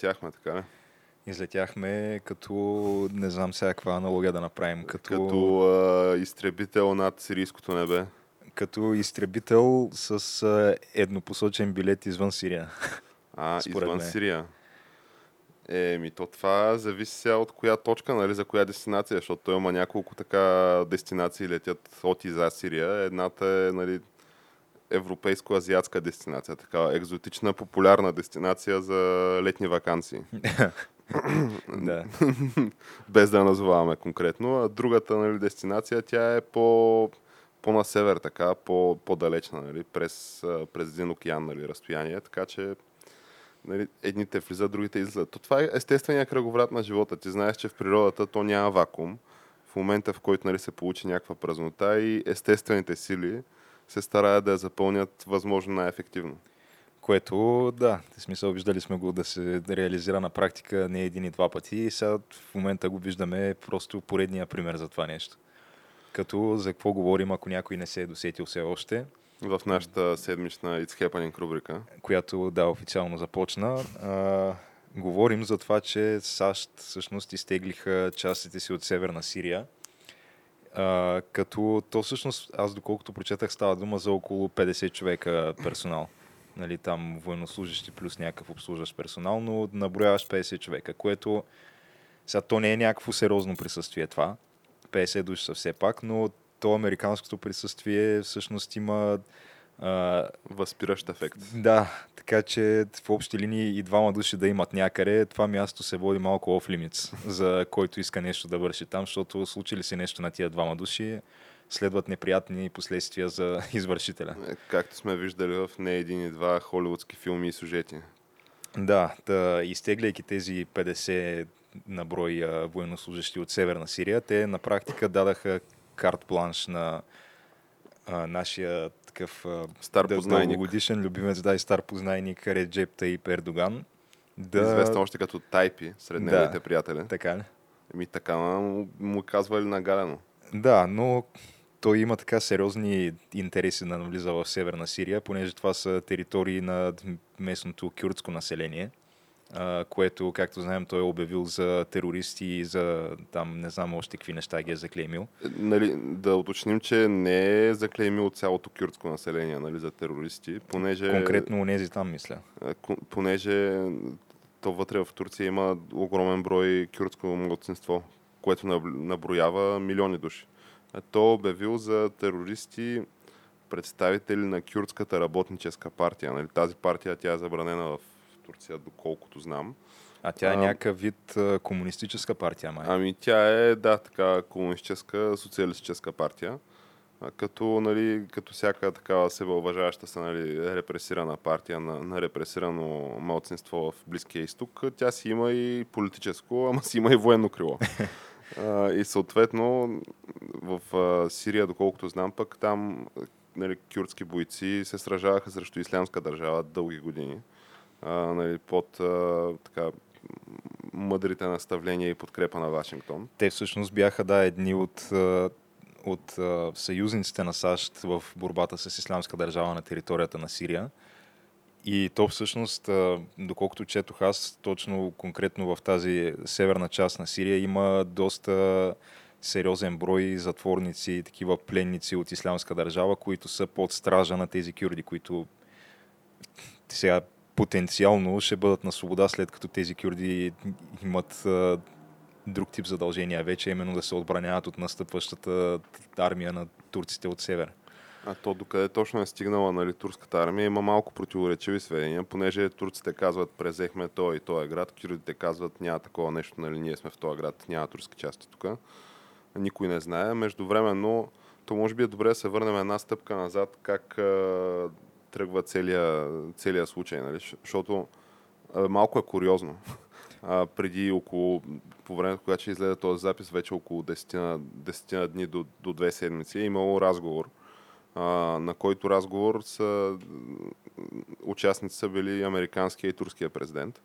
Излетяхме, така ли? Излетяхме като, не знам сега каква аналогия да направим, като, Като, а, изтребител над сирийското небе. като изтребител с а, еднопосочен билет извън Сирия. А, Според извън мен. Сирия. Еми, то това зависи сега от коя точка, нали, за коя дестинация, защото той има няколко така дестинации летят от и за Сирия. Едната е, нали, европейско-азиатска дестинация, такава екзотична, популярна дестинация за летни вакансии. да. без да я назоваваме конкретно. А другата нали, дестинация, тя е по, по-на север, така, по, по-далечна, нали, през, през един океан нали, разстояние, така че нали, едните влизат, другите излизат. То това е естественият кръговрат на живота. Ти знаеш, че в природата то няма вакуум. В момента, в който нали, се получи някаква празнота и естествените сили се стараят да я запълнят възможно най-ефективно. Което, да, в смисъл виждали сме го да се реализира на практика не един и два пъти и сега в момента го виждаме просто поредния пример за това нещо. Като за какво говорим, ако някой не се е досетил все още, В нашата седмична It's Happening рубрика. която да, официално започна. А, говорим за това, че САЩ всъщност изтеглиха частите си от Северна Сирия. А, като то всъщност, аз доколкото прочетах, става дума за около 50 човека персонал. Нали, там военнослужащи плюс някакъв обслужващ персонал, но наброяваш 50 човека, което сега то не е някакво сериозно присъствие това. 50 души са все пак, но то американското присъствие всъщност има а, Възпиращ ефект. да, така че в общи линии и двама души да имат някъде, това място се води малко оф лимитс, за който иска нещо да върши там, защото случи ли се нещо на тия двама души, следват неприятни последствия за извършителя. Е, Както сме виждали в не един и два холивудски филми и сюжети. Да, да изтегляйки тези 50 на брой военнослужащи от Северна Сирия, те на практика дадаха карт бланш на а, нашия такъв Стар да- дългогодишен любимец, да и стар познайник Реджеп Таип Ердоган. Да, Известен още като Тайпи сред Да. неговите приятели. така ли? Еми така му, му казвали нагалено. Да, но той има така сериозни интереси да навлиза в Северна Сирия, понеже това са територии на местното кюрдско население, което, както знаем, той е обявил за терористи и за там не знам още какви неща ги е заклеймил. Нали, да уточним, че не е заклеймил цялото кюрдско население нали, за терористи, понеже, Конкретно онези там, мисля. понеже то вътре в Турция има огромен брой кюрдско младсинство, което наб- наброява милиони души. То е обявил за терористи представители на кюрдската работническа партия. Нали, тази партия тя е забранена в Турция, доколкото знам. А тя е някакъв вид комунистическа партия, май. Ами тя е, да, така комунистическа, социалистическа партия. Като, нали, като всяка такава себеуважаваща се нали, репресирана партия на, на репресирано малцинство в Близкия изток, тя си има и политическо, ама си има и военно крило. А, и съответно в а, Сирия, доколкото знам, пък там нали, кюрдски бойци се сражаваха срещу ислямска държава дълги години. А, нали, под а, така, мъдрите наставления и подкрепа на Вашингтон. Те всъщност бяха, да, едни от, от съюзниците на САЩ в борбата с исламска държава на територията на Сирия. И то всъщност, доколкото четох аз, точно конкретно в тази северна част на Сирия има доста сериозен брой затворници и такива пленници от ислямска държава, които са под стража на тези кюрди, които сега потенциално ще бъдат на свобода, след като тези кюрди имат а, друг тип задължения вече, именно да се отбраняват от настъпващата армия на турците от север. А то докъде точно е стигнала нали, турската армия, има малко противоречиви сведения, понеже турците казват презехме този и този град, кюрдите казват няма такова нещо, нали, ние сме в този град, няма турски части тук. никой не знае. Междувременно, то може би е добре да се върнем една стъпка назад, как тръгва целият, целият случай, нали? защото малко е куриозно. А, преди около, по времето, когато ще изгледа този запис, вече около 10, 10 дни до, до 2 седмици е имало разговор, а, на който разговор са, участници са били американския и турския президент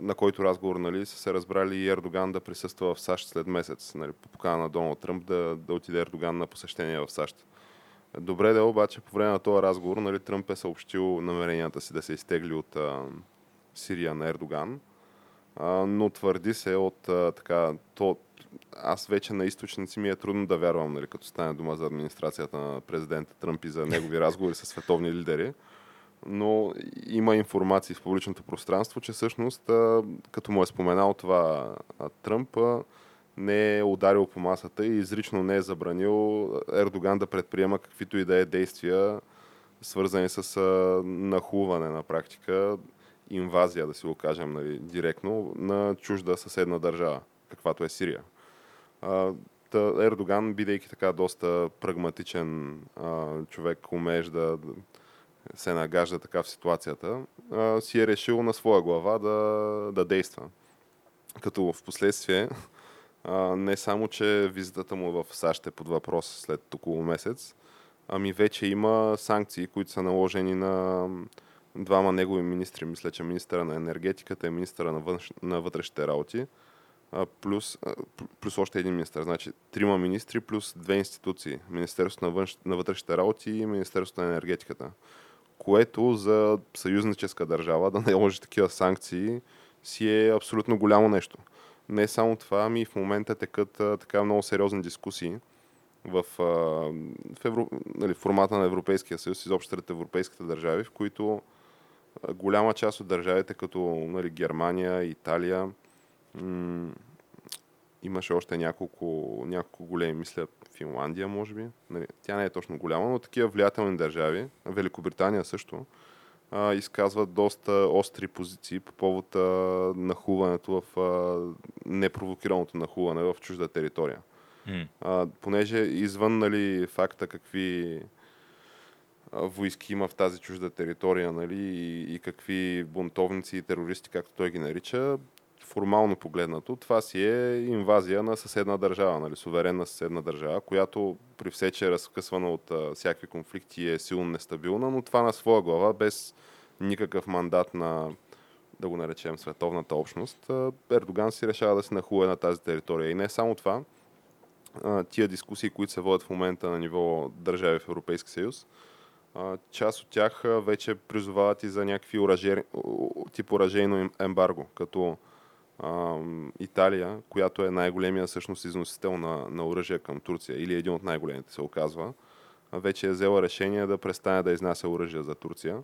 на който разговор нали, са се разбрали и Ердоган да присъства в САЩ след месец, нали, по покана на Доналд Тръмп да, да отиде Ердоган на посещение в САЩ. Добре да обаче по време на този разговор нали, Тръмп е съобщил намеренията си да се изтегли от а, Сирия на Ердоган, а, но твърди се от а, така, то, аз вече на източници ми е трудно да вярвам, нали, като стане дума за администрацията на президента Тръмп и за негови разговори с световни лидери. Но има информации в публичното пространство, че всъщност, като му е споменал това Тръмп, не е ударил по масата и изрично не е забранил Ердоган да предприема каквито и да е действия, свързани с нахуване на практика, инвазия, да си го кажем нали, директно, на чужда съседна държава, каквато е Сирия. Ердоган, бидейки така доста прагматичен човек, умееш да, се нагажда така в ситуацията, а, си е решил на своя глава да, да действа. Като в последствие, а, не само, че визитата му в САЩ е под въпрос след около месец, ами вече има санкции, които са наложени на двама негови министри, мисля, че министъра на енергетиката и министъра на, външ... на вътрешните работи, а, плюс, а, плюс още един министър. Значи трима министри плюс две институции. Министерството на, външ... на вътрешните работи и Министерството на енергетиката което за съюзническа държава да наложи такива санкции си е абсолютно голямо нещо. Не само това, ами в момента текат така много сериозни дискусии в, в, евро, нали, формата на Европейския съюз, изобщо сред европейските държави, в които голяма част от държавите, като нали, Германия, Италия, м- имаше още няколко, няколко големи, мисля, Финландия, може би. Нали, тя не е точно голяма, но такива влиятелни държави, Великобритания също, а, изказват доста остри позиции по повод а, нахуването в а, непровокираното нахуване в чужда територия. Mm. А, понеже извън нали, факта какви войски има в тази чужда територия нали, и, и какви бунтовници и терористи, както той ги нарича, формално погледнато, това си е инвазия на съседна държава, нали, суверенна съседна държава, която при все, че е разкъсвана от а, всякакви конфликти е силно нестабилна, но това на своя глава, без никакъв мандат на, да го наречем, световната общност, а, Ердоган си решава да се нахуе на тази територия. И не само това, а, тия дискусии, които се водят в момента на ниво държави в Европейски съюз, част от тях вече призовават и за някакви уражери, тип уражейно ембарго, като Италия, която е най-големия всъщност износител на, на оръжие към Турция, или един от най-големите се оказва, вече е взела решение да престане да изнася оръжие за Турция.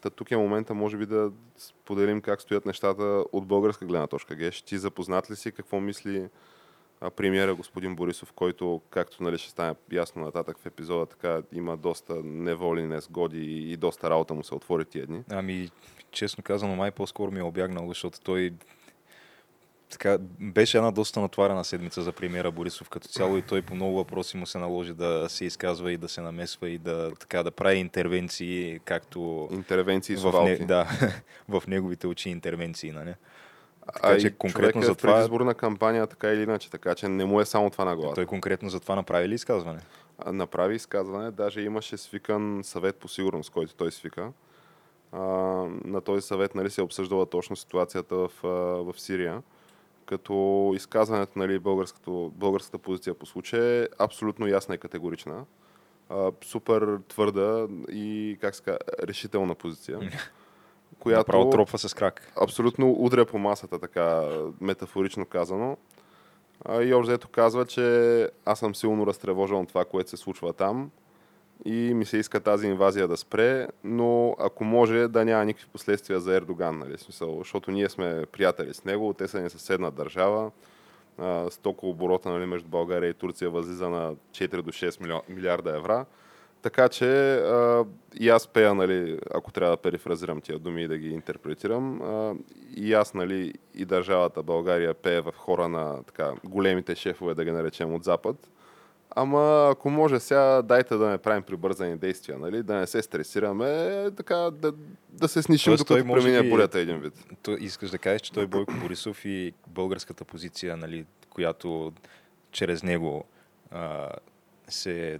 Та тук е момента, може би, да споделим как стоят нещата от българска гледна точка. Геш, ти запознат ли си какво мисли премиера господин Борисов, който, както нали, ще стане ясно нататък в епизода, така има доста неволи, несгоди и доста работа му се отвори тия дни. Ами, честно казано, май по-скоро ми е обягнал, защото той така, беше една доста натварена седмица за премиера Борисов като цяло и той по много въпроси му се наложи да се изказва и да се намесва и да, така, да прави интервенции, както... Интервенции в, не, да, в неговите очи интервенции, нали? Така, а че конкретно е за това... предизборна кампания, така или иначе, така че не му е само това на главата. Той конкретно за това направи ли изказване? Направи изказване, даже имаше свикан съвет по сигурност, който той свика. А, на този съвет нали, се е обсъждала точно ситуацията в, в Сирия, като изказването, нали, българската позиция по случая е абсолютно ясна и категорична. А, супер твърда и, как ска, решителна позиция. която Направо тропва с крак. Абсолютно удря по масата, така метафорично казано. И още взето казва, че аз съм силно разтревожен от това, което се случва там и ми се иска тази инвазия да спре, но ако може да няма никакви последствия за Ердоган, нали, смисъл, защото ние сме приятели с него, те са ни съседна държава, стоко оборота нали, между България и Турция възлиза на 4 до 6 милиарда евра Така че а, и аз пея, нали, ако трябва да перифразирам тия думи и да ги интерпретирам, а, и аз, нали, и държавата България пее в хора на така, големите шефове, да ги наречем от Запад. Ама ако може сега, дайте да не правим прибързани действия, нали? да не се стресираме, така да, да се снишим, Тоест, докато премине би- бурята един вид. То, искаш да кажеш, че той Бойко Борисов и българската позиция, нали, която чрез него а, се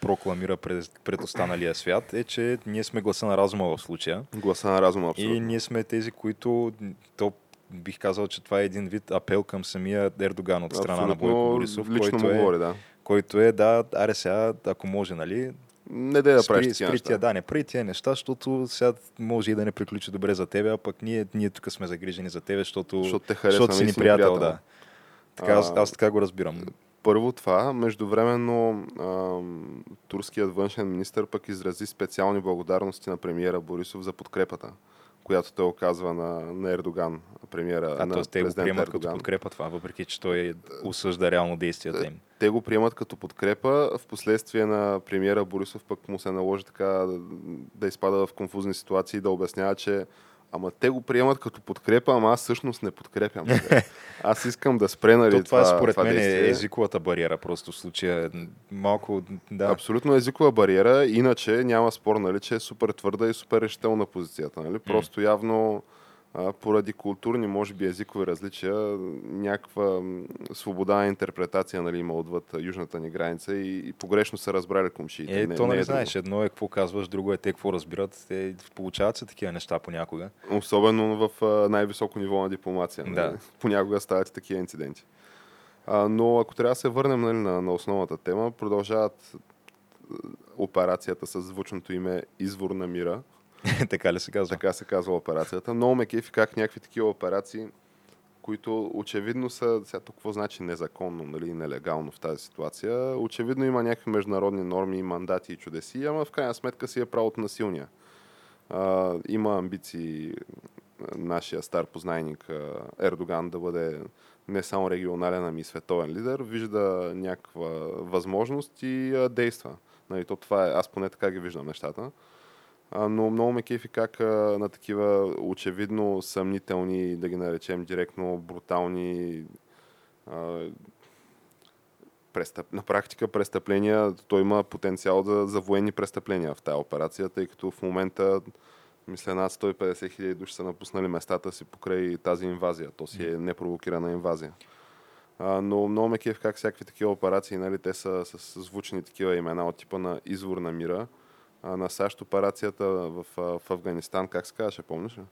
прокламира пред, пред останалия свят, е, че ние сме гласа на разума в случая. Гласа на разума, И абсолютно. ние сме тези, които то бих казал, че това е един вид апел към самия Ердоган от страна на Абсолютно Бойко Борисов, който е, говори, да. който е, да, аре сега, ако може, нали, Не дай да правиш спри, тия, да, не прави тия неща, защото сега може и да не приключи добре за тебе, а пък ние, ние тук сме загрижени за тебе, защото, Защото те защото си и ни приятел, приятел. да. Така, аз, А, аз така го разбирам. Първо това, междувременно ам, турският външен министр пък изрази специални благодарности на премиера Борисов за подкрепата, която той оказва на, на Ердоган, премиера А на т.е. те го приемат като Ердоган. подкрепа това, въпреки че той осъжда реално действията им. Те го приемат като подкрепа, в последствие на премиера Борисов пък му се наложи така да, да изпада в конфузни ситуации и да обяснява, че ама те го приемат като подкрепа, ама аз всъщност не подкрепям. бе. аз искам да спре нали, То, това, според това мен е действие. езиковата бариера, просто в случая малко, да. Абсолютно езикова бариера, иначе няма спор, нали, че е супер твърда и супер решителна позицията. Нали? Просто явно поради културни, може би езикови различия, някаква свобода на интерпретация нали, има отвъд южната ни граница и, и погрешно са разбрали кумшиите. Е, не, то не нали е знаеш, друго. едно е какво казваш, друго е те какво разбират. Те получават се такива неща понякога. Особено в най-високо ниво на дипломация. Нали? Да. Понякога стават и такива инциденти. А, но ако трябва да се върнем нали, на, на основната тема, продължават операцията с звучното име Извор на мира. така ли се казва? Така се казва операцията. Много ме кефи как някакви такива операции, които очевидно са, сега тук какво значи незаконно, нали, нелегално в тази ситуация, очевидно има някакви международни норми, мандати и чудеси, ама в крайна сметка си е правото на силния. А, има амбиции нашия стар познайник Ердоган да бъде не само регионален, ами и световен лидер, вижда някаква възможност и а, действа. Нали, то това е, аз поне така ги виждам нещата. Но много ме кефи как на такива очевидно съмнителни, да ги наречем директно брутални престъп... на практика престъпления, той има потенциал за, за военни престъпления в тази операция, тъй като в момента мисля над 150 хиляди души са напуснали местата си покрай тази инвазия. То си е непровокирана инвазия. А, но много ме кеф как всякакви такива операции, нали, те са с звучни такива имена от типа на извор на мира. На САЩ операцията в, в Афганистан, как се казваше, помниш ли?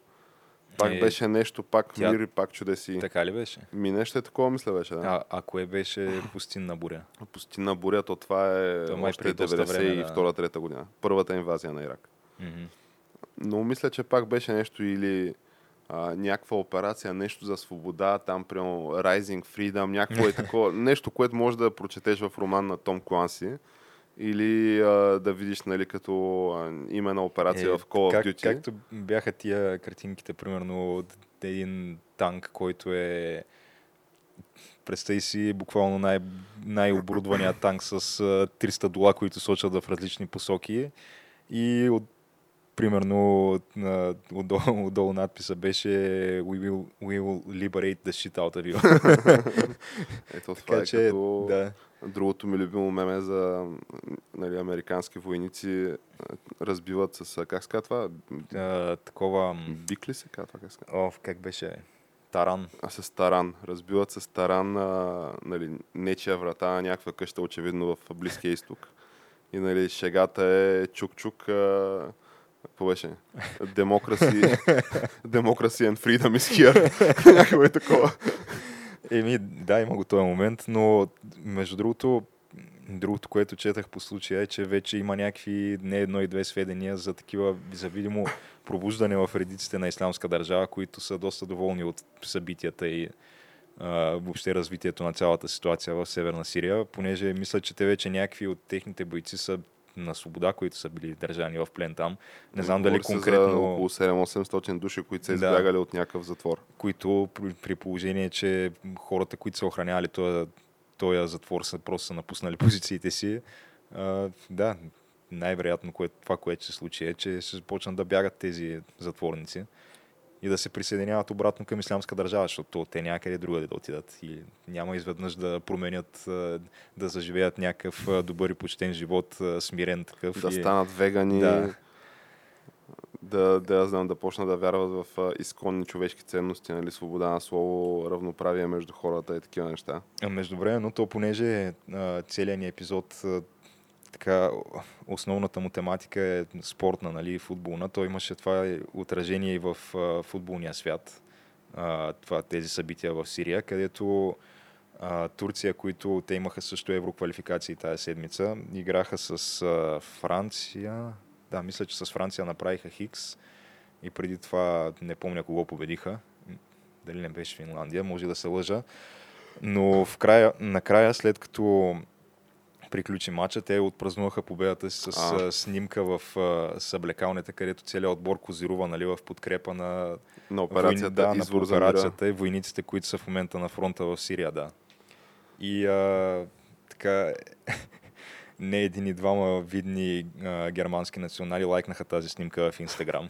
Пак Е, беше нещо, пак тя- мир и пак чудеси. Така ли беше? Ми нещо е такова, мисля беше, да. А, а кое беше пустинна буря? Пустина буря, то това е То още преди доста време, да. 92-3 година. Първата инвазия на Ирак. Мгм. Но мисля, че пак беше нещо или а, някаква операция, нещо за свобода, там прямо Rising Freedom, някакво е такова, нещо, което може да прочетеш в роман на Том Кланси или а, да видиш нали, като а, име на операция в Call of как, Duty. Както бяха тия картинките, примерно от един танк, който е представи си буквално най- най-оборудвания танк с а, 300 дола, които сочат в различни посоки и от примерно отдолу, отдолу надписа беше We will, we will liberate the shit out of you. Ето това така е че, като да. другото ми любимо меме за нали, американски войници разбиват с, как се това? А, такова... Бик ли се казва това? Как се? О, как беше? Таран. А с таран. Разбиват с таран а, нали, нечия врата на някаква къща, очевидно в Близкия изток. И нали, шегата е чук-чук. А, какво беше? Демокраси, демокраси and freedom is here. Някакво е такова. Еми, да, има го този момент, но между другото, другото, което четах по случая е, че вече има някакви не едно и две сведения за такива, за видимо пробуждане в редиците на исламска държава, които са доста доволни от събитията и а, въобще развитието на цялата ситуация в Северна Сирия, понеже мисля, че те вече някакви от техните бойци са на свобода, които са били държани в плен там. Не знам дали се За конкретно около 7-800 души, които са Да. избягали от някакъв затвор. които при, положение, че хората, които са охранявали този, този затвор, са просто са напуснали позициите си, А, да, най-вероятно кое, това, което се случи е, че ще почнат да бягат тези затворници и да се присъединяват обратно към ислямска държава, защото те някъде другаде да отидат и няма изведнъж да променят, да заживеят някакъв добър и почтен живот, смирен такъв. Да и... станат вегани, да. Да, да, знам, да почнат да вярват в изконни човешки ценности, нали, свобода на слово, равноправие между хората и такива неща. А между време, но то понеже целият ни епизод така, основната му тематика е спортна, нали, футболна. Той имаше това отражение и в а, футболния свят. А, това, тези събития в Сирия, където а, Турция, които те имаха също евроквалификации тази седмица, играха с а, Франция. Да, мисля, че с Франция направиха Хикс. И преди това не помня кого победиха. Дали не беше Финландия, може да се лъжа. Но в края, накрая, след като приключи матча. Те отпразнуваха победата си с а. снимка в а, съблекалнята, където целият отбор козирува нали, в подкрепа на, на операцията, войн, да, на операцията и войниците, които са в момента на фронта в Сирия. Да. И а, така, не един и двама видни а, германски национали лайкнаха тази снимка в Инстаграм.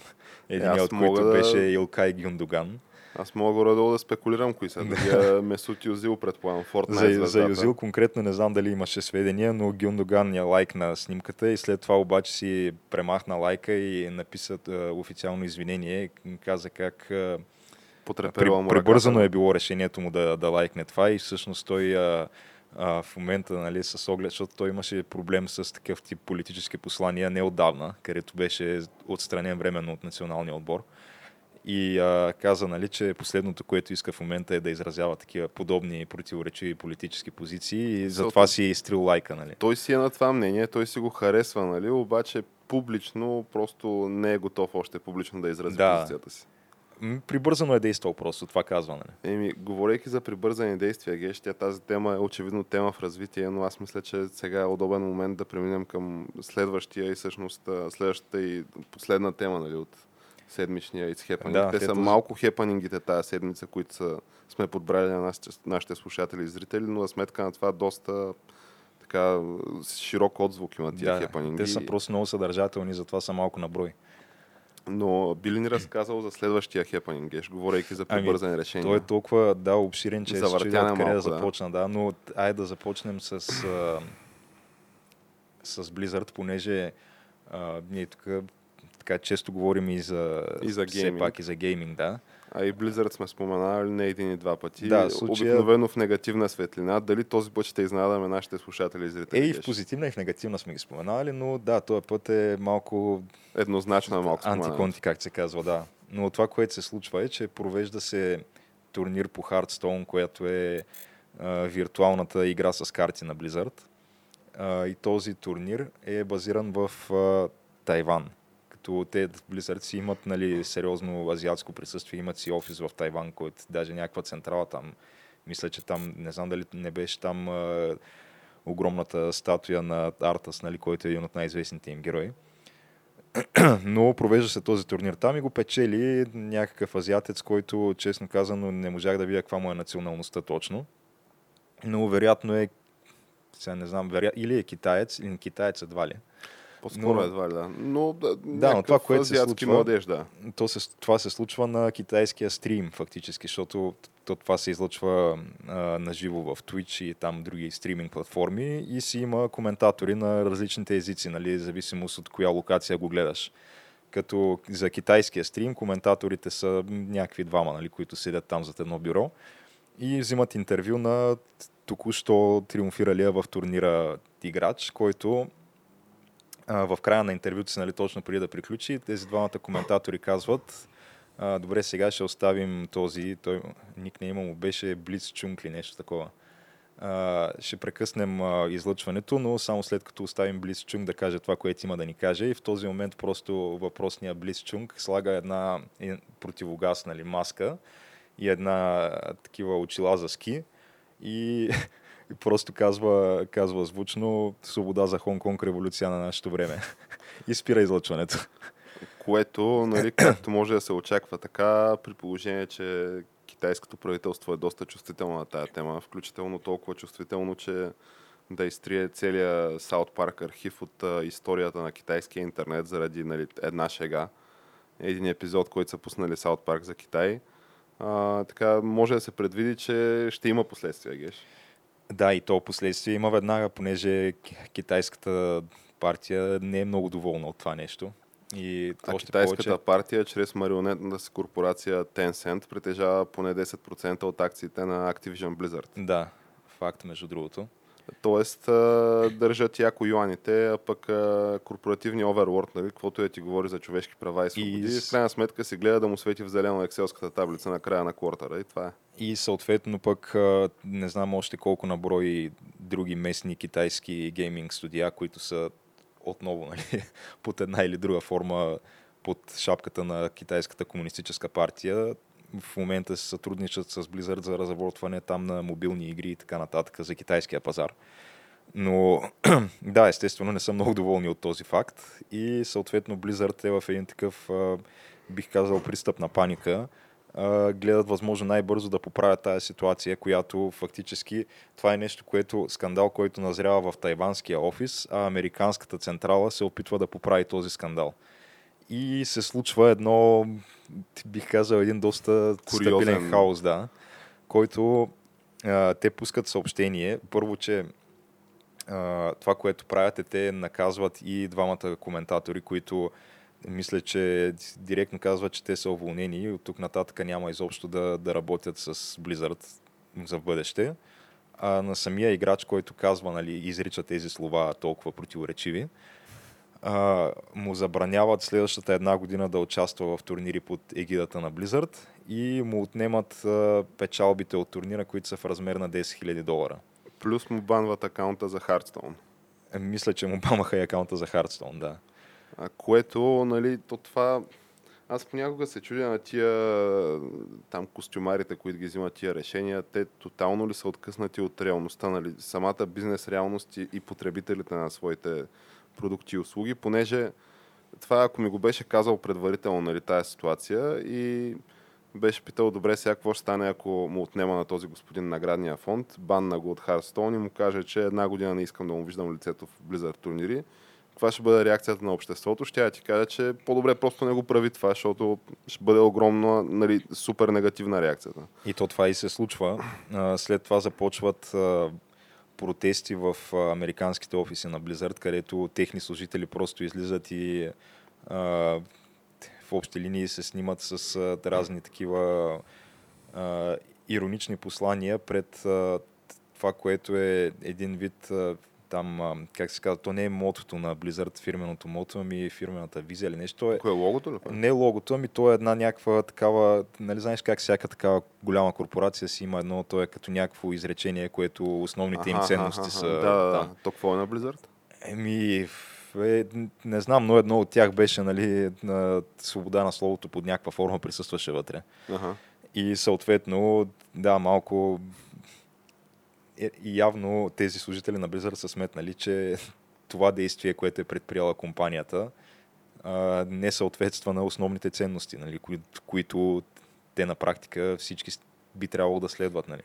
Един от които да... беше Илкай Гюндоган. Аз мога горе да спекулирам кои са. Дали е Месут Юзил, предполагам. Fortnite за, за Юзил конкретно не знам дали имаше сведения, но Гюндоган я лайкна снимката и след това обаче си премахна лайка и написа официално извинение. Каза как при, прибързано е било решението му да, да лайкне това и всъщност той а, а, в момента нали, с оглед, защото той имаше проблем с такъв тип политически послания неотдавна, където беше отстранен временно от националния отбор и а, каза, нали, че последното, което иска в момента е да изразява такива подобни противоречиви политически позиции и затова си е изтрил лайка. Нали. Той си е на това мнение, той си го харесва, нали, обаче публично просто не е готов още публично да изрази да. позицията си. Прибързано е действал просто, това казва. Нали? Еми, говорейки за прибързани действия, Геш, тя тази тема е очевидно тема в развитие, но аз мисля, че сега е удобен момент да преминем към следващия и всъщност следващата и последна тема нали, от седмичния It's Happening. Да, Те са малко хепанингите тази седмица, които са, сме подбрали на нашите, нашите слушатели и зрители, но на сметка на това доста така широк отзвук има тия да, хепанинги. Те са просто много съдържателни, затова са малко на брой. Но би ли ни разказал за следващия хепанинг, Геш, говорейки за ами, прибързани ами, решения? Той е толкова да, обширен, че е къде да започна. Да. но айде да започнем с, а, с Blizzard, понеже а, ние тук така често говорим и за, и за гейминг. Все пак и за гейминг, да. А и Blizzard сме споменали не един и два пъти. Да, случая... Обикновено в негативна светлина. Дали този път ще изнадаме нашите слушатели и зрители? Е, и в позитивна и в негативна сме ги споменали, но да, този път е малко... Еднозначно е малко Антиконти, как се казва, да. Но това, което се случва е, че провежда се турнир по Hearthstone, която е а, виртуалната игра с карти на Blizzard. А, и този турнир е базиран в а, Тайван като те Blizzard си имат нали, сериозно азиатско присъствие, имат си офис в Тайван, който даже някаква централа там. Мисля, че там, не знам дали не беше там а, огромната статуя на Артас, нали, който е един от най-известните им герои. Но провежда се този турнир там и го печели някакъв азиатец, който, честно казано, не можах да видя каква му е националността точно. Но вероятно е, сега не знам, вероятно, или е китаец, или китаец едва ли. По-скоро но, едва ли да. Но да, да но това, което се случва, младеж, да. То се, това се случва на китайския стрим, фактически, защото то, това се излъчва а, на живо в Twitch и там други стриминг платформи и си има коментатори на различните езици, нали, зависимост от коя локация го гледаш. Като за китайския стрим коментаторите са някакви двама, нали, които седят там зад едно бюро и взимат интервю на току-що триумфиралия в турнира играч, който в края на интервюто си, нали, точно преди да приключи, тези двамата коментатори казват, а, добре, сега ще оставим този, той, никнейма му беше Блиц Чунг или нещо такова. А, ще прекъснем а, излъчването, но само след като оставим Блиц Чунг да каже това, което има да ни каже. И в този момент просто въпросния Блиц Чунг слага една противогаз, нали, маска и една такива очила за ски и и просто казва, казва звучно свобода за Хонг-Конг, революция на нашето време. и спира излъчването. Което, нали, както може да се очаква така, при положение, че китайското правителство е доста чувствително на тая тема, включително толкова чувствително, че да изтрие целия Саут Парк архив от а, историята на китайския интернет заради нали, една шега. Един епизод, който са пуснали Саут Парк за Китай. А, така, може да се предвиди, че ще има последствия, Геш. Да, и то последствие има веднага, понеже китайската партия не е много доволна от това нещо. И а още китайската повече... партия, чрез марионетната си корпорация Tencent, притежава поне 10% от акциите на Activision Blizzard. Да, факт между другото. Тоест, държат яко юаните, а пък корпоративния оверлорд, нали, каквото е ти говори за човешки права и свободи, И в крайна сметка си гледа да му свети в зелено екселската таблица на края на квартара и това е. И съответно пък не знам още колко наброи други местни китайски гейминг студия, които са отново нали, под една или друга форма под шапката на китайската комунистическа партия. В момента се сътрудничат с Blizzard за разработване там на мобилни игри и така нататък за китайския пазар. Но да, естествено не са много доволни от този факт и съответно Blizzard е в един такъв, бих казал, пристъп на паника. Гледат възможно най-бързо да поправят тази ситуация, която фактически това е нещо, което скандал, който назрява в тайванския офис, а американската централа се опитва да поправи този скандал. И се случва едно, бих казал, един доста стабилен хаос, да, който а, те пускат съобщение. Първо, че а, това, което правят е, те наказват и двамата коментатори, които мисля, че директно казват, че те са уволнени и от тук нататък няма изобщо да, да работят с Blizzard за бъдеще. А на самия играч, който казва, нали, изрича тези слова толкова противоречиви, а, му забраняват следващата една година да участва в турнири под егидата на Blizzard и му отнемат а, печалбите от турнира, които са в размер на 10 000 долара. Плюс му банват акаунта за Hearthstone. Е, Мисля, че му бамаха и акаунта за Hearthstone, да. А, което, нали, то това... Аз понякога се чудя на тия там костюмарите, които ги взимат тия решения, те тотално ли са откъснати от реалността, нали, самата бизнес реалност и, и потребителите на своите продукти и услуги, понеже това, ако ми го беше казал предварително, нали, тази ситуация и беше питал, добре, сега какво ще стане, ако му отнема на този господин наградния фонд, банна го от Hearthstone и му каже, че една година не искам да му виждам лицето в Blizzard турнири, каква ще бъде реакцията на обществото, ще я ти кажа, че по-добре просто не го прави това, защото ще бъде огромна, нали, супер негативна реакцията. И то това и се случва. След това започват протести в американските офиси на Blizzard, където техни служители просто излизат и а, в общи линии се снимат с а, разни такива а, иронични послания пред а, това, което е един вид а, там, как се казва, то не е мотото на Blizzard, фирменото мото, ами фирмената визия или нещо. Е, Кое е логото ли? не логото, ами то е една някаква такава, нали знаеш как всяка такава голяма корпорация си има едно, то е като някакво изречение, което основните им Аха, ценности аха, са Да, да, там. да. То какво е на Blizzard? Еми, е, не знам, но едно от тях беше, нали, на свобода на словото под някаква форма присъстваше вътре. Ага. И съответно, да, малко е, явно тези служители на Blizzard са сметнали, че това действие, което е предприела компанията, не съответства на основните ценности, нали, кои, които те на практика всички би трябвало да следват. Нали.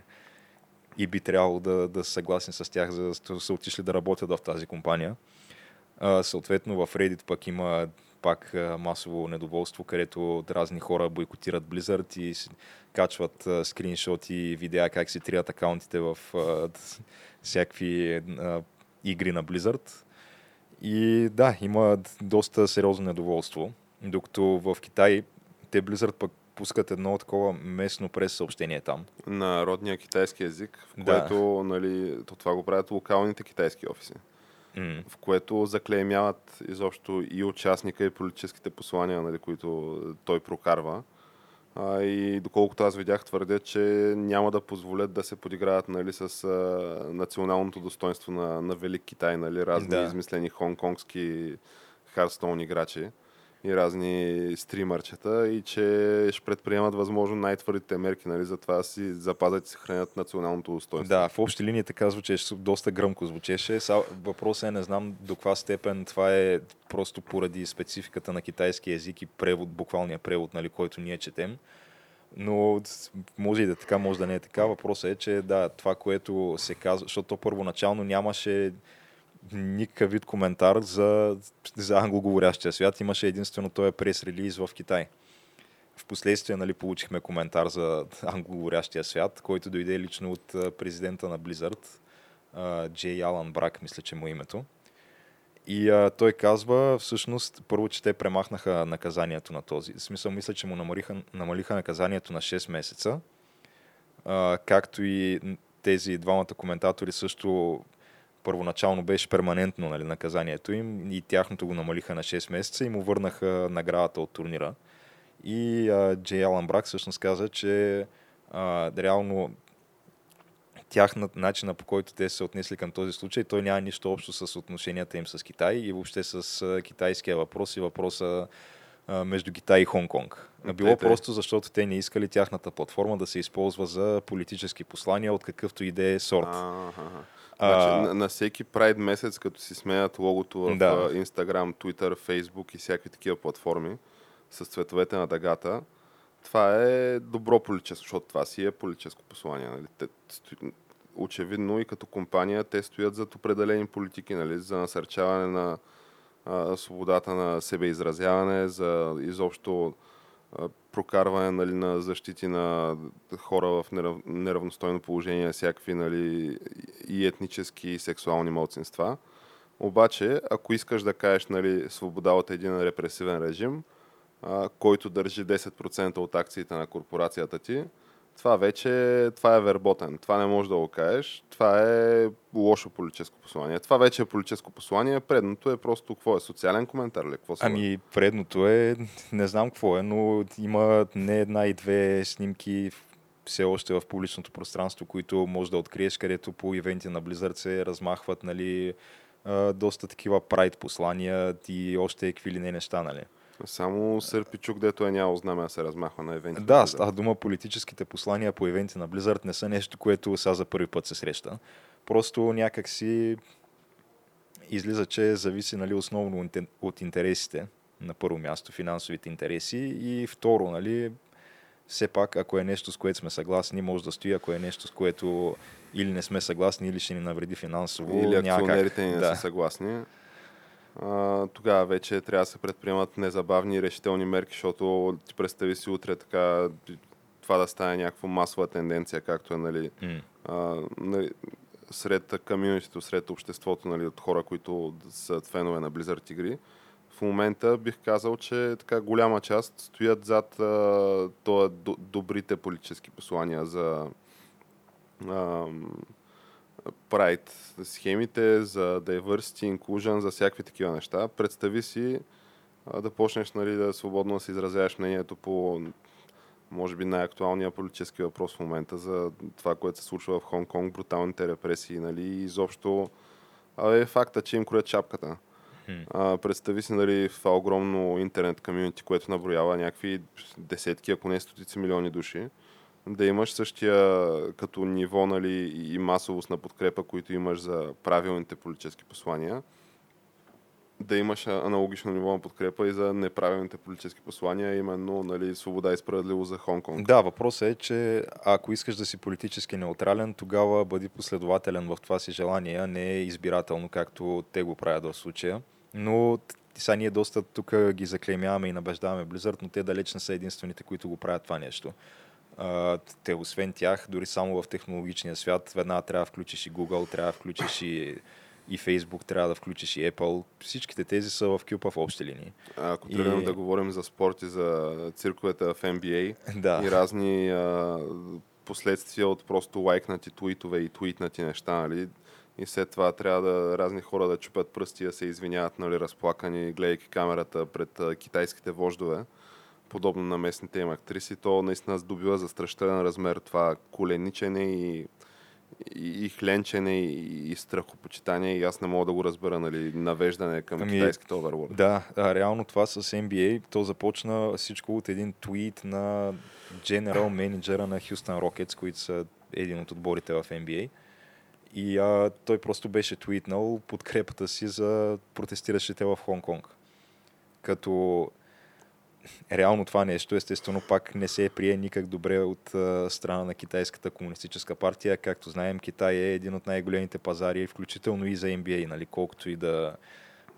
И би трябвало да, да са съгласни с тях, за да са отишли да работят в тази компания. Съответно в Reddit пък има пак масово недоволство, където разни хора бойкотират Blizzard и качват скриншоти и видеа как се трият акаунтите в всякакви игри на Blizzard. И да, има доста сериозно недоволство. Докато в Китай те Blizzard пък пускат едно такова местно прес съобщение там. На родния китайски язик, в Да. което, нали, то това го правят локалните китайски офиси. М. в което заклеймяват изобщо и участника и политическите послания, нали, които той прокарва. А, и доколкото аз видях, твърдят, че няма да позволят да се подиграват нали, с а, националното достоинство на, на Велик Китай, нали, разни да. измислени хонконгски Хардстоун играчи и разни стримърчета и че ще предприемат възможно най-твърдите мерки, нали, за това си запазят и съхранят националното достоинство. Да, в общи линии така звучеше, доста гръмко звучеше. Въпросът е, не знам до каква степен това е просто поради спецификата на китайски език и превод, буквалния превод, нали, който ние четем. Но може и да е така, може да не е така. Въпросът е, че да, това, което се казва, защото първоначално нямаше никакъв вид коментар за, за англоговорящия свят. Имаше единствено този прес-релиз в Китай. Впоследствие нали, получихме коментар за англоговорящия свят, който дойде лично от президента на Blizzard, Джей Алан Брак, мисля, че му е името. И а, той казва, всъщност, първо, че те премахнаха наказанието на този. В смисъл, мисля, че му намалиха, намалиха наказанието на 6 месеца. А, както и тези двамата коментатори също първоначално беше перманентно нали, наказанието им и тяхното го намалиха на 6 месеца и му върнаха наградата от турнира. И а, Джей Алан Брак всъщност каза, че а, реално тяхнат начина по който те се отнесли към този случай, той няма нищо общо с отношенията им с Китай и въобще с а, китайския въпрос и въпроса а, между Китай и Хонг-Конг. Било те, просто защото те не искали тяхната платформа да се използва за политически послания от какъвто и да е сорт. А-ха. Значи, а... на, на всеки Pride месец, като си сменят логото в да. Instagram, Twitter, Facebook и всякакви такива платформи с цветовете на дъгата, това е добро политическо, защото това си е политическо послание. Нали? Те, очевидно и като компания те стоят зад определени политики, нали? за насърчаване на а, свободата на себеизразяване, за изобщо а, прокарване нали, на защити на хора в неравностойно положение, всякакви нали, и етнически и сексуални младсинства. Обаче, ако искаш да кажеш нали, свобода от един репресивен режим, а, който държи 10% от акциите на корпорацията ти, това вече това е верботен. Това не можеш да го кажеш. Това е лошо политическо послание. Това вече е политическо послание. Предното е просто какво е? Социален коментар ли? Какво ами, предното е, не знам какво е, но има не една и две снимки все още в публичното пространство, които може да откриеш, където по ивенти на Blizzard се размахват нали, доста такива прайд послания и още какви ли не неща. Нали. Само Сърпичук, дето е нямал знаме да се размахва на ивенти. Да, става дума политическите послания по ивенти на Blizzard не са нещо, което сега за първи път се среща. Просто някак си излиза, че зависи нали, основно от интересите на първо място, финансовите интереси и второ, нали, все пак, ако е нещо, с което сме съгласни, може да стои, ако е нещо, с което или не сме съгласни, или ще ни навреди финансово. Или акционерите ни не да. са съгласни а, тогава вече трябва да се предприемат незабавни и решителни мерки, защото ти представи си утре така това да стане някаква масова тенденция, както е нали, mm. а, нали, сред комьюнитито, сред обществото нали, от хора, които са фенове на Blizzard игри. В момента бих казал, че така голяма част стоят зад а, това, добрите политически послания за а, Pride схемите, за diversity, inclusion, за всякакви такива неща. Представи си да почнеш нали, да свободно да си изразяваш мнението по може би най-актуалния политически въпрос в момента за това, което се случва в Хонг-Конг, бруталните репресии, нали, и изобщо е факта, че им кроят чапката. Hmm. А, представи си нали, това огромно интернет комьюнити, което наброява някакви десетки, ако не стотици милиони души да имаш същия като ниво нали, и масовост на подкрепа, които имаш за правилните политически послания, да имаш аналогично ниво на подкрепа и за неправилните политически послания, именно нали, свобода и справедливо за Хонг-Конг. Да, въпросът е, че ако искаш да си политически неутрален, тогава бъди последователен в това си желание, не избирателно, както те го правят в случая. Но сега ние доста тук ги заклеймяваме и набеждаваме Blizzard, но те далеч не са единствените, които го правят това нещо те, освен тях, дори само в технологичния свят, веднага трябва да включиш и Google, трябва да включиш и, и Facebook, трябва да включиш и Apple. Всичките тези са в кюпа в общи линии. А, ако тръгнем и... да говорим за спорт и за цирковете в NBA да. и разни а, последствия от просто лайкнати твитове и твитнати неща, нали? И след това трябва да разни хора да чупят пръсти, да се извиняват, нали, разплакани, гледайки камерата пред а, китайските вождове подобно на местните им актриси, то наистина здобива застрашителен размер това коленичене и, и, и хленчене и, и страхопочитание и аз не мога да го разбера, нали, навеждане към ами, китайските Overlord. Да, а, реално това с NBA, то започна всичко от един твит на General менеджера на Houston Rockets, които са един от отборите в NBA. И а, той просто беше твитнал подкрепата си за протестиращите в Хонг-Конг. Като реално това нещо, естествено, пак не се прие никак добре от а, страна на Китайската комунистическа партия. Както знаем, Китай е един от най-големите пазари, включително и за NBA, нали, колкото и да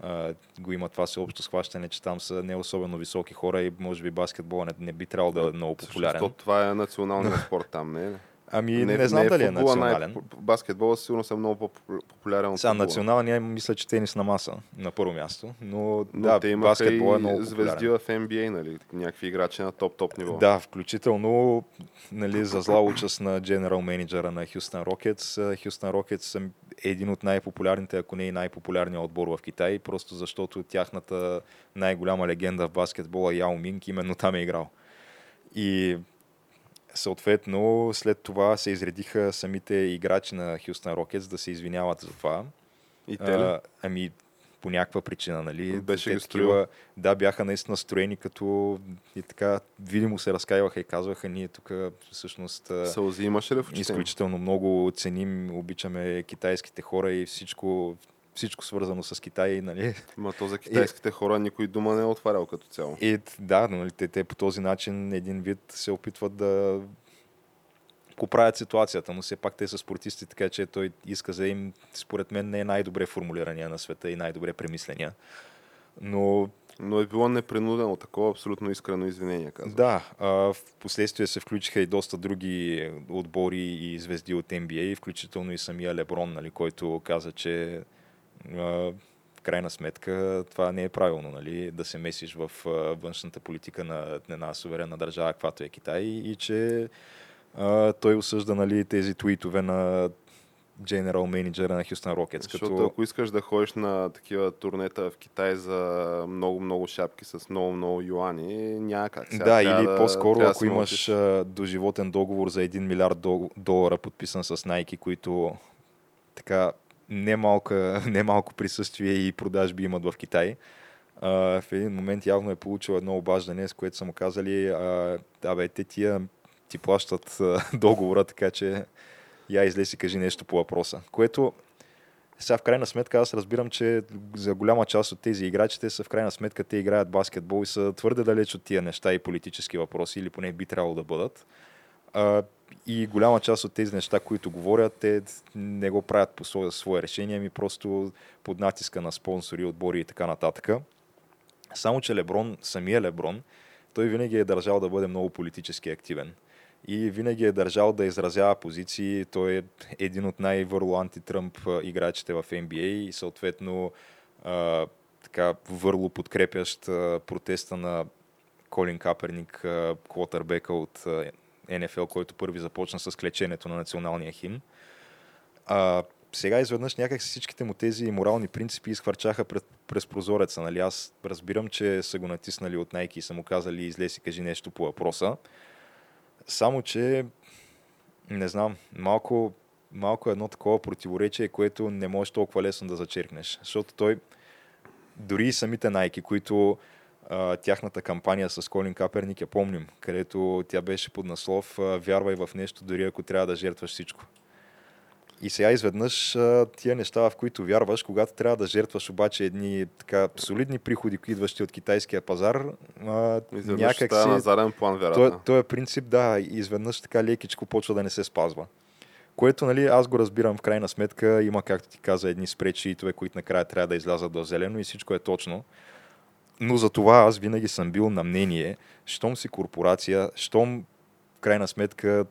а, го има това всеобщо схващане, че там са не особено високи хора и може би баскетбола не, не би трябвало да е много популярен. Защото това е националният спорт там, не е? Ами не, не знам не е дали е национален. Най- баскетбола сигурно са много по-популярен от Сега, националния мисля, че тенис на маса на първо място, но, но да, те баскетбол е много звезди в NBA, нали? Някакви играчи на топ-топ ниво. Да, включително нали, за зла участ на генерал менеджера на Хюстън Рокетс. Хюстън Рокетс са един от най-популярните, ако не и най-популярният отбор в Китай, просто защото тяхната най-голяма легенда в баскетбола Яо Минг именно там е играл. И Съответно, след това се изредиха самите играчи на Хюстън Рокетс да се извиняват за това. И те ли? А, ами, по някаква причина, нали? Беше ги такива, Да, бяха наистина строени като и така видимо се разкаиваха и казваха ние тук всъщност Сълзи имаше ли в изключително много ценим, обичаме китайските хора и всичко, всичко свързано с Китай. Нали? Ма то за китайските и, хора никой дума не е отварял като цяло. И, да, нали, те, те по този начин един вид се опитват да поправят ситуацията, но все пак те са спортисти, така че той иска за им, според мен, не е най-добре формулирания на света и най-добре премисления. Но но е било непринудено, такова абсолютно искрено извинение, казвам. Да, а, в последствие се включиха и доста други отбори и звезди от NBA, включително и самия Леброн, нали, който каза, че в крайна сметка това не е правилно, нали? да се месиш в външната политика на една суверенна държава, каквато е Китай и че а, той осъжда нали, тези твитове на генерал менеджера на Хюстън Рокетс. Защото като... ако искаш да ходиш на такива турнета в Китай за много-много шапки с много-много юани, няма как. Сега да, или да, по-скоро, ако имаш доживотен договор за 1 милиард долара, подписан с Nike, които така немалко, немалко присъствие и продажби имат в Китай. Uh, в един момент явно е получил едно обаждане, с което са му казали, да бе, те тия ти плащат договора, така че я излез и кажи нещо по въпроса. Което сега в крайна сметка аз разбирам, че за голяма част от тези играчите са в крайна сметка те играят баскетбол и са твърде далеч от тия неща и политически въпроси, или поне би трябвало да бъдат. Uh, и голяма част от тези неща, които говорят, те не го правят по свое, свое решение, ми просто под натиска на спонсори, отбори и така нататък. Само, че Леброн, самия Леброн, той винаги е държал да бъде много политически активен. И винаги е държал да изразява позиции. Той е един от най-върло антитръмп играчите в NBA и съответно а, така върло подкрепящ а, протеста на Колин Каперник, квотърбека от НФЛ, който първи започна с клеченето на националния химн. А, сега изведнъж някак всичките му тези морални принципи изхвърчаха пред, през прозореца. Нали? Аз разбирам, че са го натиснали от Nike и са му казали излез и кажи нещо по въпроса. Само, че не знам, малко, малко едно такова противоречие, което не можеш толкова лесно да зачеркнеш. Защото той, дори и самите Nike, които а, тяхната кампания с Колин Каперник, я помним, където тя беше под наслов Вярвай в нещо, дори ако трябва да жертваш всичко. И сега изведнъж тия неща, в които вярваш, когато трябва да жертваш обаче едни така солидни приходи, идващи от китайския пазар, някак си... на заден план, вероятно. Той, е принцип, да, изведнъж така лекичко почва да не се спазва. Което, нали, аз го разбирам в крайна сметка, има, както ти каза, едни спречи, които накрая трябва да излязат до зелено и всичко е точно. Но за това аз винаги съм бил на мнение, щом си корпорация, щом в крайна сметка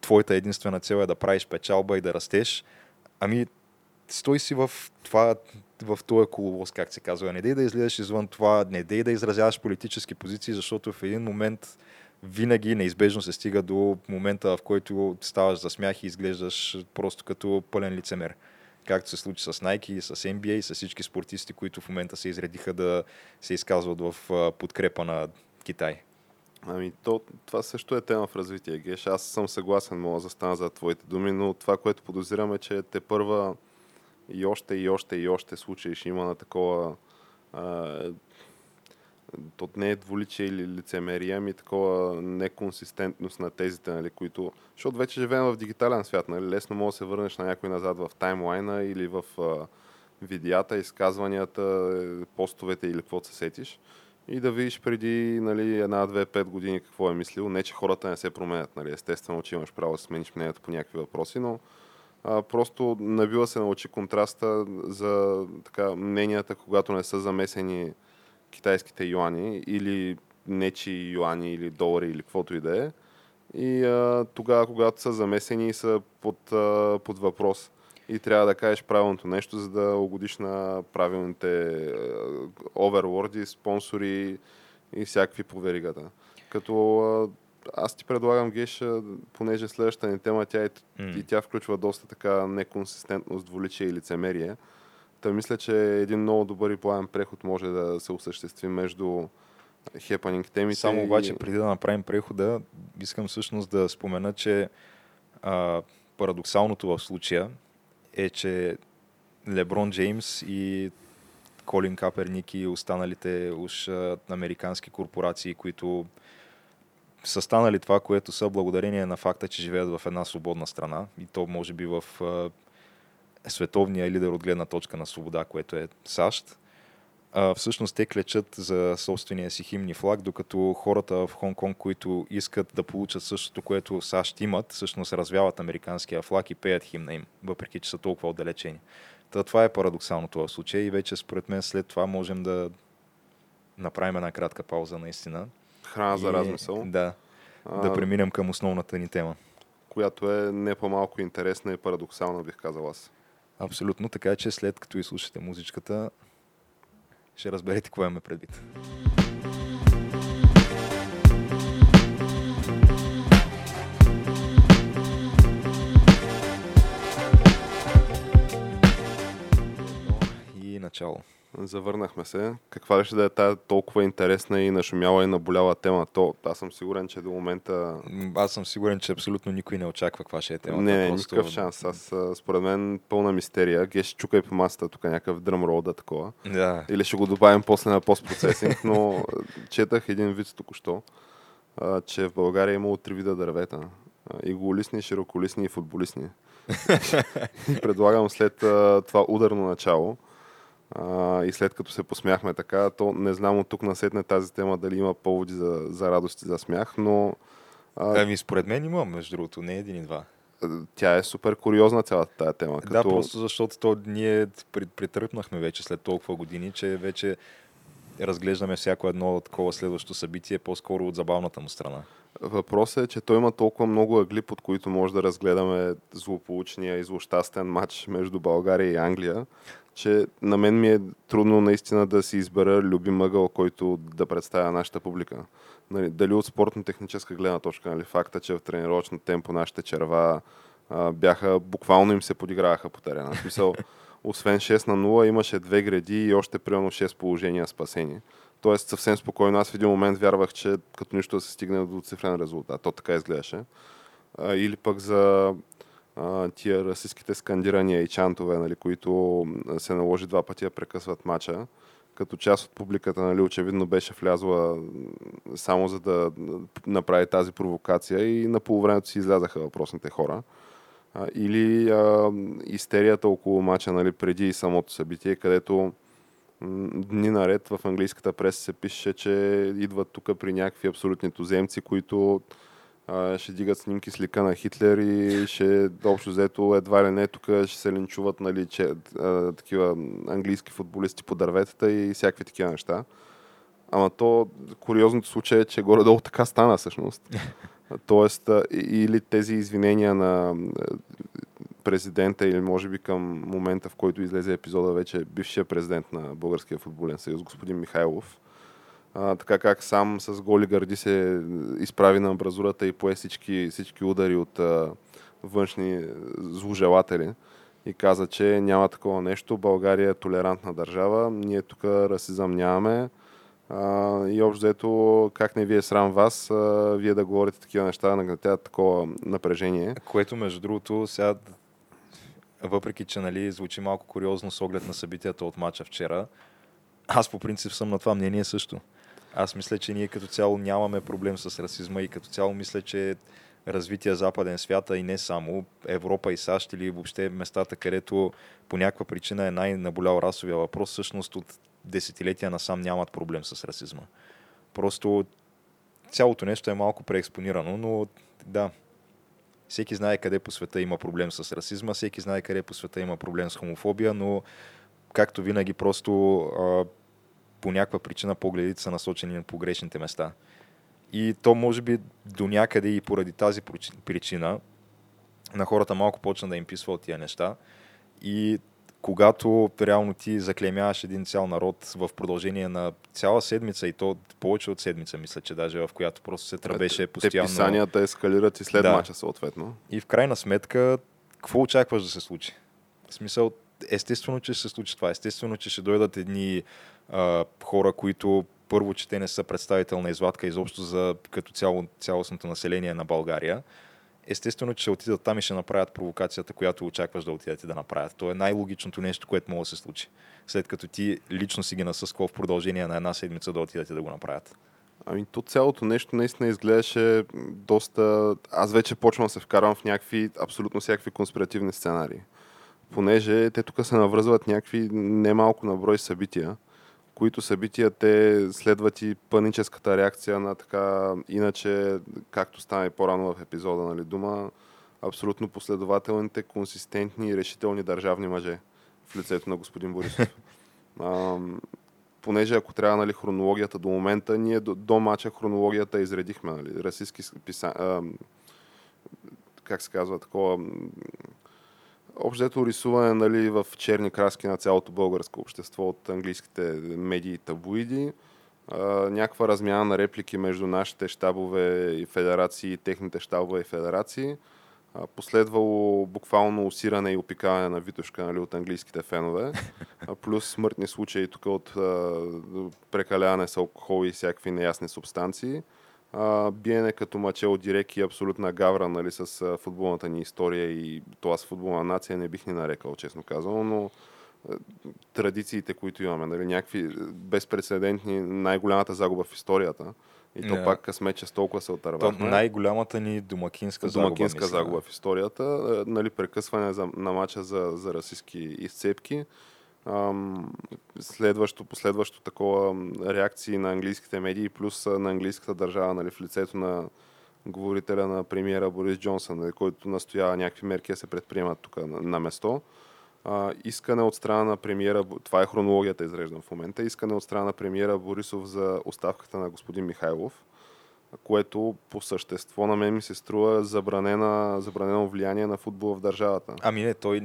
твоята единствена цел е да правиш печалба и да растеш, ами стой си в това, в този коловоз, как се казва. Не дей да излезеш извън това, не дей да изразяваш политически позиции, защото в един момент винаги неизбежно се стига до момента, в който ставаш за смях и изглеждаш просто като пълен лицемер както се случи с Nike, с NBA, с всички спортисти, които в момента се изредиха да се изказват в подкрепа на Китай. Ами, то, това също е тема в развитие, Геш. Аз съм съгласен, мога да стана за твоите думи, но това, което подозирам е, че те първа и още, и още, и още случаи ще има на такова то не е двуличие или лицемерие, ами такова неконсистентност на тезите, нали, които... Защото вече живеем в дигитален свят, нали? лесно може да се върнеш на някой назад в таймлайна или в а, видеята, изказванията, постовете или какво се сетиш. и да видиш преди нали, една, две, пет години какво е мислил. Не, че хората не се променят. Нали. Естествено, че имаш право да смениш мнението по някакви въпроси, но а, просто набива се научи контраста за така, мненията, когато не са замесени китайските юани или нечи юани или долари или каквото и да е. И а, тогава, когато са замесени и са под, а, под въпрос и трябва да кажеш правилното нещо, за да угодиш на правилните оверлорди, спонсори и всякакви по веригата. Като а, аз ти предлагам, Геш, понеже следващата ни тема, тя е, mm. и тя включва доста така неконсистентност, дволичие и лицемерие. Та мисля, че един много добър и плавен преход може да се осъществи между хепанинг темите. Само обаче, и... преди да направим прехода, искам всъщност да спомена, че а, парадоксалното в случая е, че Леброн Джеймс и Колин Каперник и останалите уж американски корпорации, които са станали това, което са благодарение на факта, че живеят в една свободна страна и то може би в световния лидер от гледна точка на свобода, което е САЩ. А, всъщност те клечат за собствения си химни флаг, докато хората в Хонг-Конг, които искат да получат същото, което САЩ имат, всъщност развяват американския флаг и пеят химна им, въпреки че са толкова отдалечени. Та, това е парадоксалното в случая и вече според мен след това можем да направим една кратка пауза наистина. Храна за размисъл. Да, а, да преминем към основната ни тема. Която е не по-малко интересна и парадоксална, бих казал аз. Абсолютно, така че след като изслушате музичката, ще разберете какво имаме предвид. И начало. Завърнахме се. Каква ли ще да е тази толкова интересна и нашумяла и наболяла тема? То, аз съм сигурен, че до момента... Аз съм сигурен, че абсолютно никой не очаква каква ще е темата. Не, не, просто... никакъв шанс. Аз, според мен, пълна мистерия. Геш, чукай по масата тук някакъв дръм да такова. Да. Или ще го добавим после на постпроцесинг, но четах един вид току-що, че в България е имало три вида дървета. Иголисни, широколисни и футболисни. Предлагам след това ударно начало а, и след като се посмяхме така, то не знам от тук насетне тази тема дали има поводи за, за радост и за смях, но... А... Ами според мен има, между другото, не един и два. Тя е супер куриозна цялата тази тема. Като... Да, просто защото то ние притръпнахме вече след толкова години, че вече разглеждаме всяко едно такова следващо събитие по-скоро от забавната му страна. Въпросът е, че той има толкова много ъгли, под които може да разгледаме злополучния и злощастен матч между България и Англия, че на мен ми е трудно наистина да си избера любим ъгъл, който да представя нашата публика. Нали, дали от спортно-техническа гледна точка, нали, факта, че в тренировъчно темпо нашите черва а, бяха, буквално им се подиграваха по терена. Смисъл, освен 6 на 0, имаше две гради и още примерно 6 положения спасени. Тоест съвсем спокойно. Аз в един момент вярвах, че като нищо да се стигне до цифрен резултат. То така изглеждаше. Или пък за тия расистските скандирания и чантове, нали, които се наложи два пъти да прекъсват мача. Като част от публиката, нали, очевидно беше влязла само за да направи тази провокация и на полувремето си излязаха въпросните хора. Или а, истерията около мача нали, преди самото събитие, където дни наред в английската преса се пише, че идват тук при някакви абсолютни туземци, които а, ще дигат снимки с лика на Хитлер и ще общо взето едва ли не тук ще се линчуват нали, че, а, такива английски футболисти по дърветата и всякакви такива неща. Ама то, куриозното случай е, че горе-долу така стана всъщност. Тоест, или тези извинения на президента или може би към момента, в който излезе епизода вече бившия президент на Българския футболен съюз, господин Михайлов, а, така как сам с голи гърди се изправи на амбразурата и пое всички, всички удари от а, външни зложелатели и каза, че няма такова нещо. България е толерантна държава, ние тук расизъм нямаме. И общо взето, как не ви е срам вас, а, вие да говорите такива неща, нагнетяват такова напрежение. Което, между другото, сега, въпреки че нали, звучи малко куриозно с оглед на събитията от мача вчера, аз по принцип съм на това мнение също. Аз мисля, че ние като цяло нямаме проблем с расизма и като цяло мисля, че развития западен свят, а и не само Европа и САЩ или въобще местата, където по някаква причина е най-наболял расовия въпрос, всъщност от десетилетия насам нямат проблем с расизма. Просто цялото нещо е малко преекспонирано, но да, всеки знае къде по света има проблем с расизма, всеки знае къде по света има проблем с хомофобия, но както винаги просто а, по някаква причина погледите са насочени на погрешните места. И то може би до някъде и поради тази причина на хората малко почна да им писва от тия неща. И когато реално ти заклемяваш един цял народ в продължение на цяла седмица и то повече от седмица, мисля, че даже в която просто се тръбеше постоянно. Те писанията ескалират и след да. мача съответно. И в крайна сметка, какво очакваш да се случи? В смисъл, естествено, че ще се случи това. Естествено, че ще дойдат едни а, хора, които първо, че те не са представителна извадка изобщо за като цяло, цялостното население на България естествено, че ще отидат там и ще направят провокацията, която очакваш да отидете да направят. То е най-логичното нещо, което може да се случи. След като ти лично си ги насъскал в продължение на една седмица да отидете да го направят. Ами то цялото нещо наистина изглеждаше доста... Аз вече почвам да се вкарвам в някакви, абсолютно всякакви конспиративни сценарии. Понеже те тук се навръзват някакви немалко на брой събития които събития те следват и паническата реакция на така, иначе, както стана и по-рано в епизода, нали, дума, абсолютно последователните, консистентни и решителни държавни мъже в лицето на господин Борисов. а, понеже ако трябва нали, хронологията до момента, ние до, до мача хронологията изредихме. Нали, расистски писа, а, как се казва, такова Общото рисуване нали, в черни краски на цялото българско общество от английските медии и таблоиди. някаква размяна на реплики между нашите щабове и федерации и техните щабове и федерации. последвало буквално усиране и опикаване на Витушка нали, от английските фенове. плюс смъртни случаи тук от прекаляване с алкохол и всякакви неясни субстанции а, биене като Мачел Дирек и абсолютна гавра нали, с а, футболната ни история и това с футболна нация не бих ни нарекал, честно казано, но а, традициите, които имаме, нали, някакви безпредседентни, най-голямата загуба в историята. И то yeah. пак късмет, че с толкова се отървахме. То най-голямата ни домакинска, домакинска загуба, загуба в историята. Нали, прекъсване за, на мача за, за расистски изцепки следващо, последващо такова реакции на английските медии, плюс на английската държава нали, в лицето на говорителя на премиера Борис Джонсън, нали, който настоява някакви мерки да се предприемат тук на, на место. А, искане от страна на премиера, това е хронологията изреждам в момента, искане от страна на премиера Борисов за оставката на господин Михайлов което по същество на мен ми се струва забранена, забранено влияние на футбола в държавата. Ами не, той,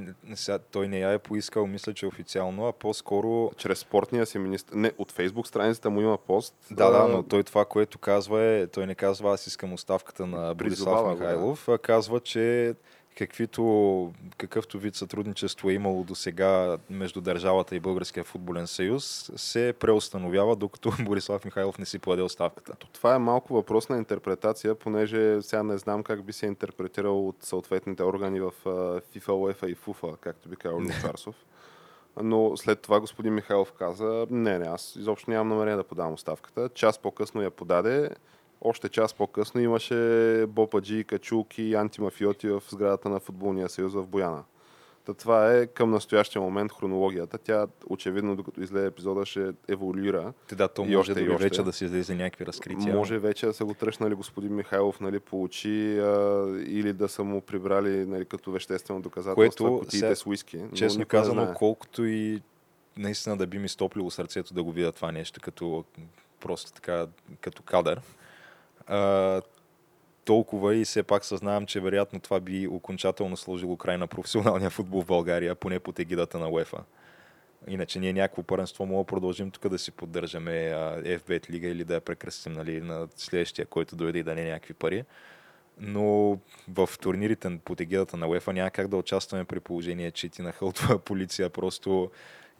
той не я е поискал, мисля, че официално, а по-скоро... Чрез спортния си министр... Не, от фейсбук страницата му има пост. Да, да, но той това, което казва е, той не казва аз искам оставката на Борислав Михайлов, а казва, че каквито, какъвто вид сътрудничество е имало до сега между държавата и Българския футболен съюз, се преустановява, докато Борислав Михайлов не си подаде оставката. Това е малко въпрос на интерпретация, понеже сега не знам как би се интерпретирал от съответните органи в FIFA, UEFA и FUFA, както би казал Лучарсов. Но след това господин Михайлов каза, не, не, аз изобщо нямам намерение да подавам оставката. Час по-късно я подаде още час по-късно имаше бопаджи, качулки и антимафиоти в сградата на Футболния съюз в Бояна. Та това е към настоящия момент хронологията. Тя очевидно, докато излезе епизода, ще еволюира. Те, да, то може да вече да се излезе някакви разкрития. Може вече да са го тръщнали господин Михайлов нали, по очи а, или да са му прибрали нали, като веществено доказателство Което, кутиите с уиски. Честно казано, колкото и наистина да би ми стоплило сърцето да го видя това нещо като просто така, като кадър а, толкова и все пак съзнавам, че вероятно това би окончателно сложило край на професионалния футбол в България, поне под егидата на УЕФА. Иначе ние някакво първенство мога да продължим тук да си поддържаме FBET лига или да я прекръстим нали, на следващия, който дойде и да не е някакви пари. Но в турнирите под егидата на УЕФА няма как да участваме при положение, че ти нахълтва полиция просто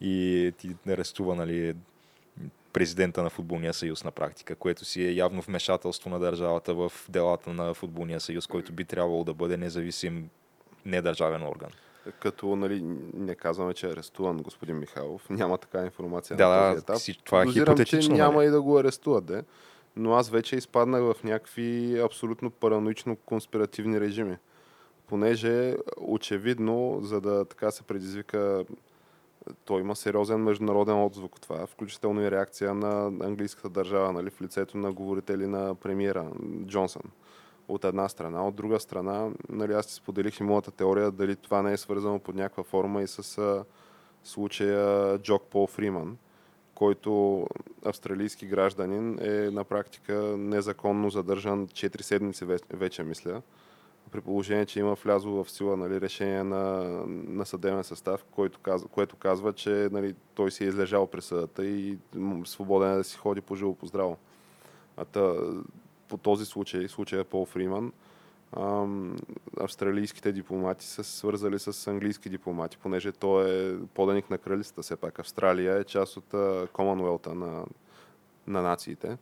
и ти арестува нали, президента на Футболния съюз на практика, което си е явно вмешателство на държавата в делата на Футболния съюз, който би трябвало да бъде независим недържавен орган. Като нали, не казваме, че е арестуван господин Михайлов, няма така информация да, на този етап. това е Дозирам, хипотетично. Че няма нали? и да го арестуват, де. но аз вече изпаднах в някакви абсолютно параноично конспиративни режими. Понеже очевидно, за да така се предизвика той има сериозен международен отзвук това, включително и реакция на английската държава, нали, в лицето на говорители на премиера Джонсън. От една страна. От друга страна, нали, аз ти споделих и моята теория дали това не е свързано под някаква форма и с а, случая Джок Пол Фриман, който австралийски гражданин е на практика незаконно задържан 4 седмици вече, мисля при положение, че има влязло в сила нали, решение на, на съдебен състав, който казва, което казва, че нали, той си е излежал присъдата и свободен е да си ходи по живо по здраво. По този случай, случая Пол Фриман, ам, австралийските дипломати са свързали с английски дипломати, понеже той е поданик на кралицата. Все пак Австралия е част от Комануелта на, на нациите.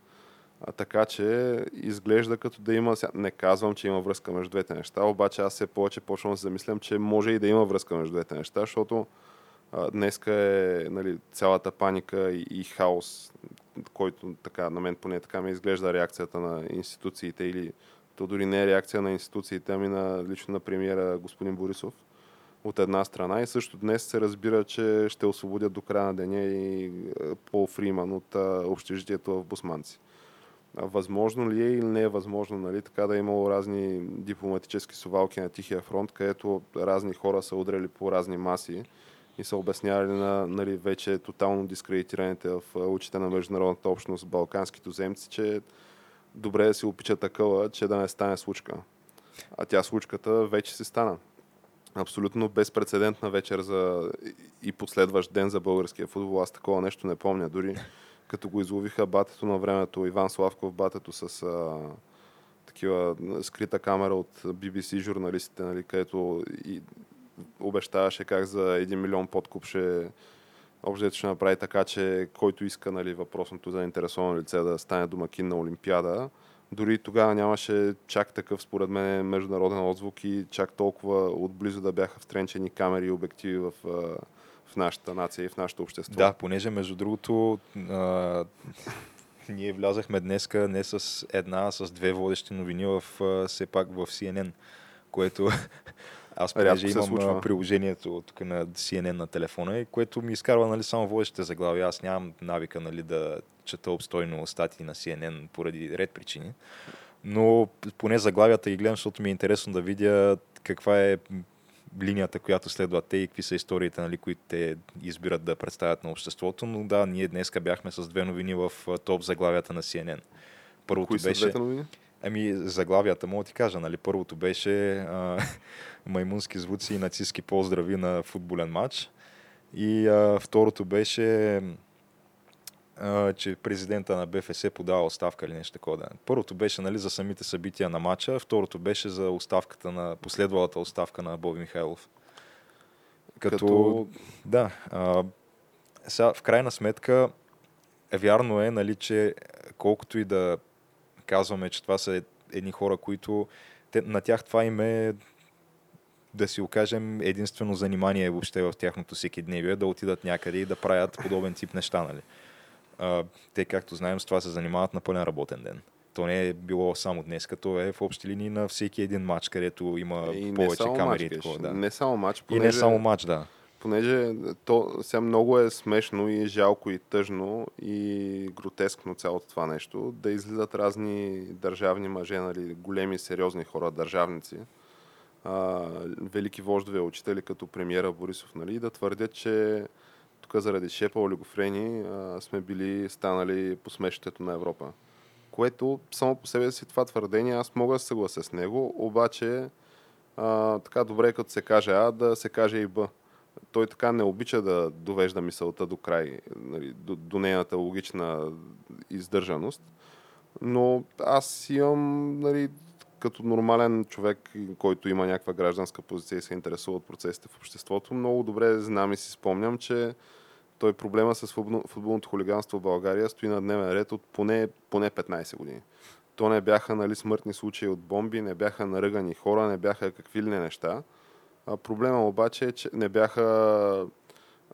А, така че изглежда като да има... Не казвам, че има връзка между двете неща, обаче аз все повече почвам да замислям, че може и да има връзка между двете неща, защото а, днеска е нали, цялата паника и, и хаос, който така, на мен поне така ми изглежда реакцията на институциите или то дори не е реакция на институциите, ами на, лично на премиера господин Борисов от една страна. И също днес се разбира, че ще освободят до края на деня и Пол Фриман от общежитието в Босманци възможно ли е или не е възможно, нали, така да е имало разни дипломатически совалки на Тихия фронт, където разни хора са удряли по разни маси и са обяснявали на нали, вече тотално дискредитираните в очите на международната общност балкански туземци, че добре да си опича такъва, че да не стане случка. А тя случката вече се стана. Абсолютно безпредседентна вечер за и последващ ден за българския футбол. Аз такова нещо не помня. Дори като го изловиха батето на времето, Иван Славков батето с а, такива скрита камера от BBC журналистите, нали, където и обещаваше как за 1 милион подкуп ще общо ще направи така, че който иска нали, въпросното заинтересовано лице да стане домакин на Олимпиада. Дори тогава нямаше чак такъв, според мен, международен отзвук и чак толкова отблизо да бяха втренчени камери и обективи в в нашата нация и в нашето общество. Да, понеже между другото а, ние влязахме днеска не с една, а с две водещи новини в, все пак в CNN, което аз понеже имам случва. приложението тук на CNN на телефона, което ми изкарва нали, само водещите заглавия. Аз нямам навика нали, да чета обстойно статии на CNN поради ред причини. Но поне заглавията ги гледам, защото ми е интересно да видя каква е линията, която следват те и какви са историите, нали, които те избират да представят на обществото. Но да, ние днес бяхме с две новини в топ заглавията на CNN. Първото Кои беше... Са новини? Ами, заглавията мога ти кажа, нали? Първото беше а, маймунски звуци и нацистски поздрави на футболен матч. И а, второто беше че президента на БФС подава оставка или нещо такова. Първото беше нали, за самите събития на матча, второто беше за оставката на последвалата оставка на Боби Михайлов. Като, Като... да, а, сега, в крайна сметка, вярно е, нали, че колкото и да казваме, че това са едни хора, които те, на тях това им е да си окажем единствено занимание въобще в тяхното всеки дневие, да отидат някъде и да правят подобен тип неща. Нали а, те, както знаем, с това се занимават на пълен работен ден. То не е било само днес, като е в общи линии на всеки един матч, където има и повече камери. Матч, такова, да. Не само матч. Понеже, и не само матч, да. Понеже то сега много е смешно и жалко и тъжно и гротескно цялото това нещо, да излизат разни държавни мъже, нали, големи сериозни хора, държавници, а, велики вождове, учители като премиера Борисов, нали, да твърдят, че тук заради шепа олигофрени сме били станали по смешището на Европа. Което само по себе си това твърдение, аз мога да се съглася с него, обаче а, така добре като се каже А, да се каже и Б. Той така не обича да довежда мисълта до край, нали, до, до нейната логична издържаност. Но аз имам нали, като нормален човек, който има някаква гражданска позиция и се интересува от процесите в обществото, много добре знам и си спомням, че той проблема с футболното хулиганство в България стои на дневен ред от поне, поне 15 години. То не бяха нали, смъртни случаи от бомби, не бяха наръгани хора, не бяха какви ли не неща. А проблема обаче е, че не бяха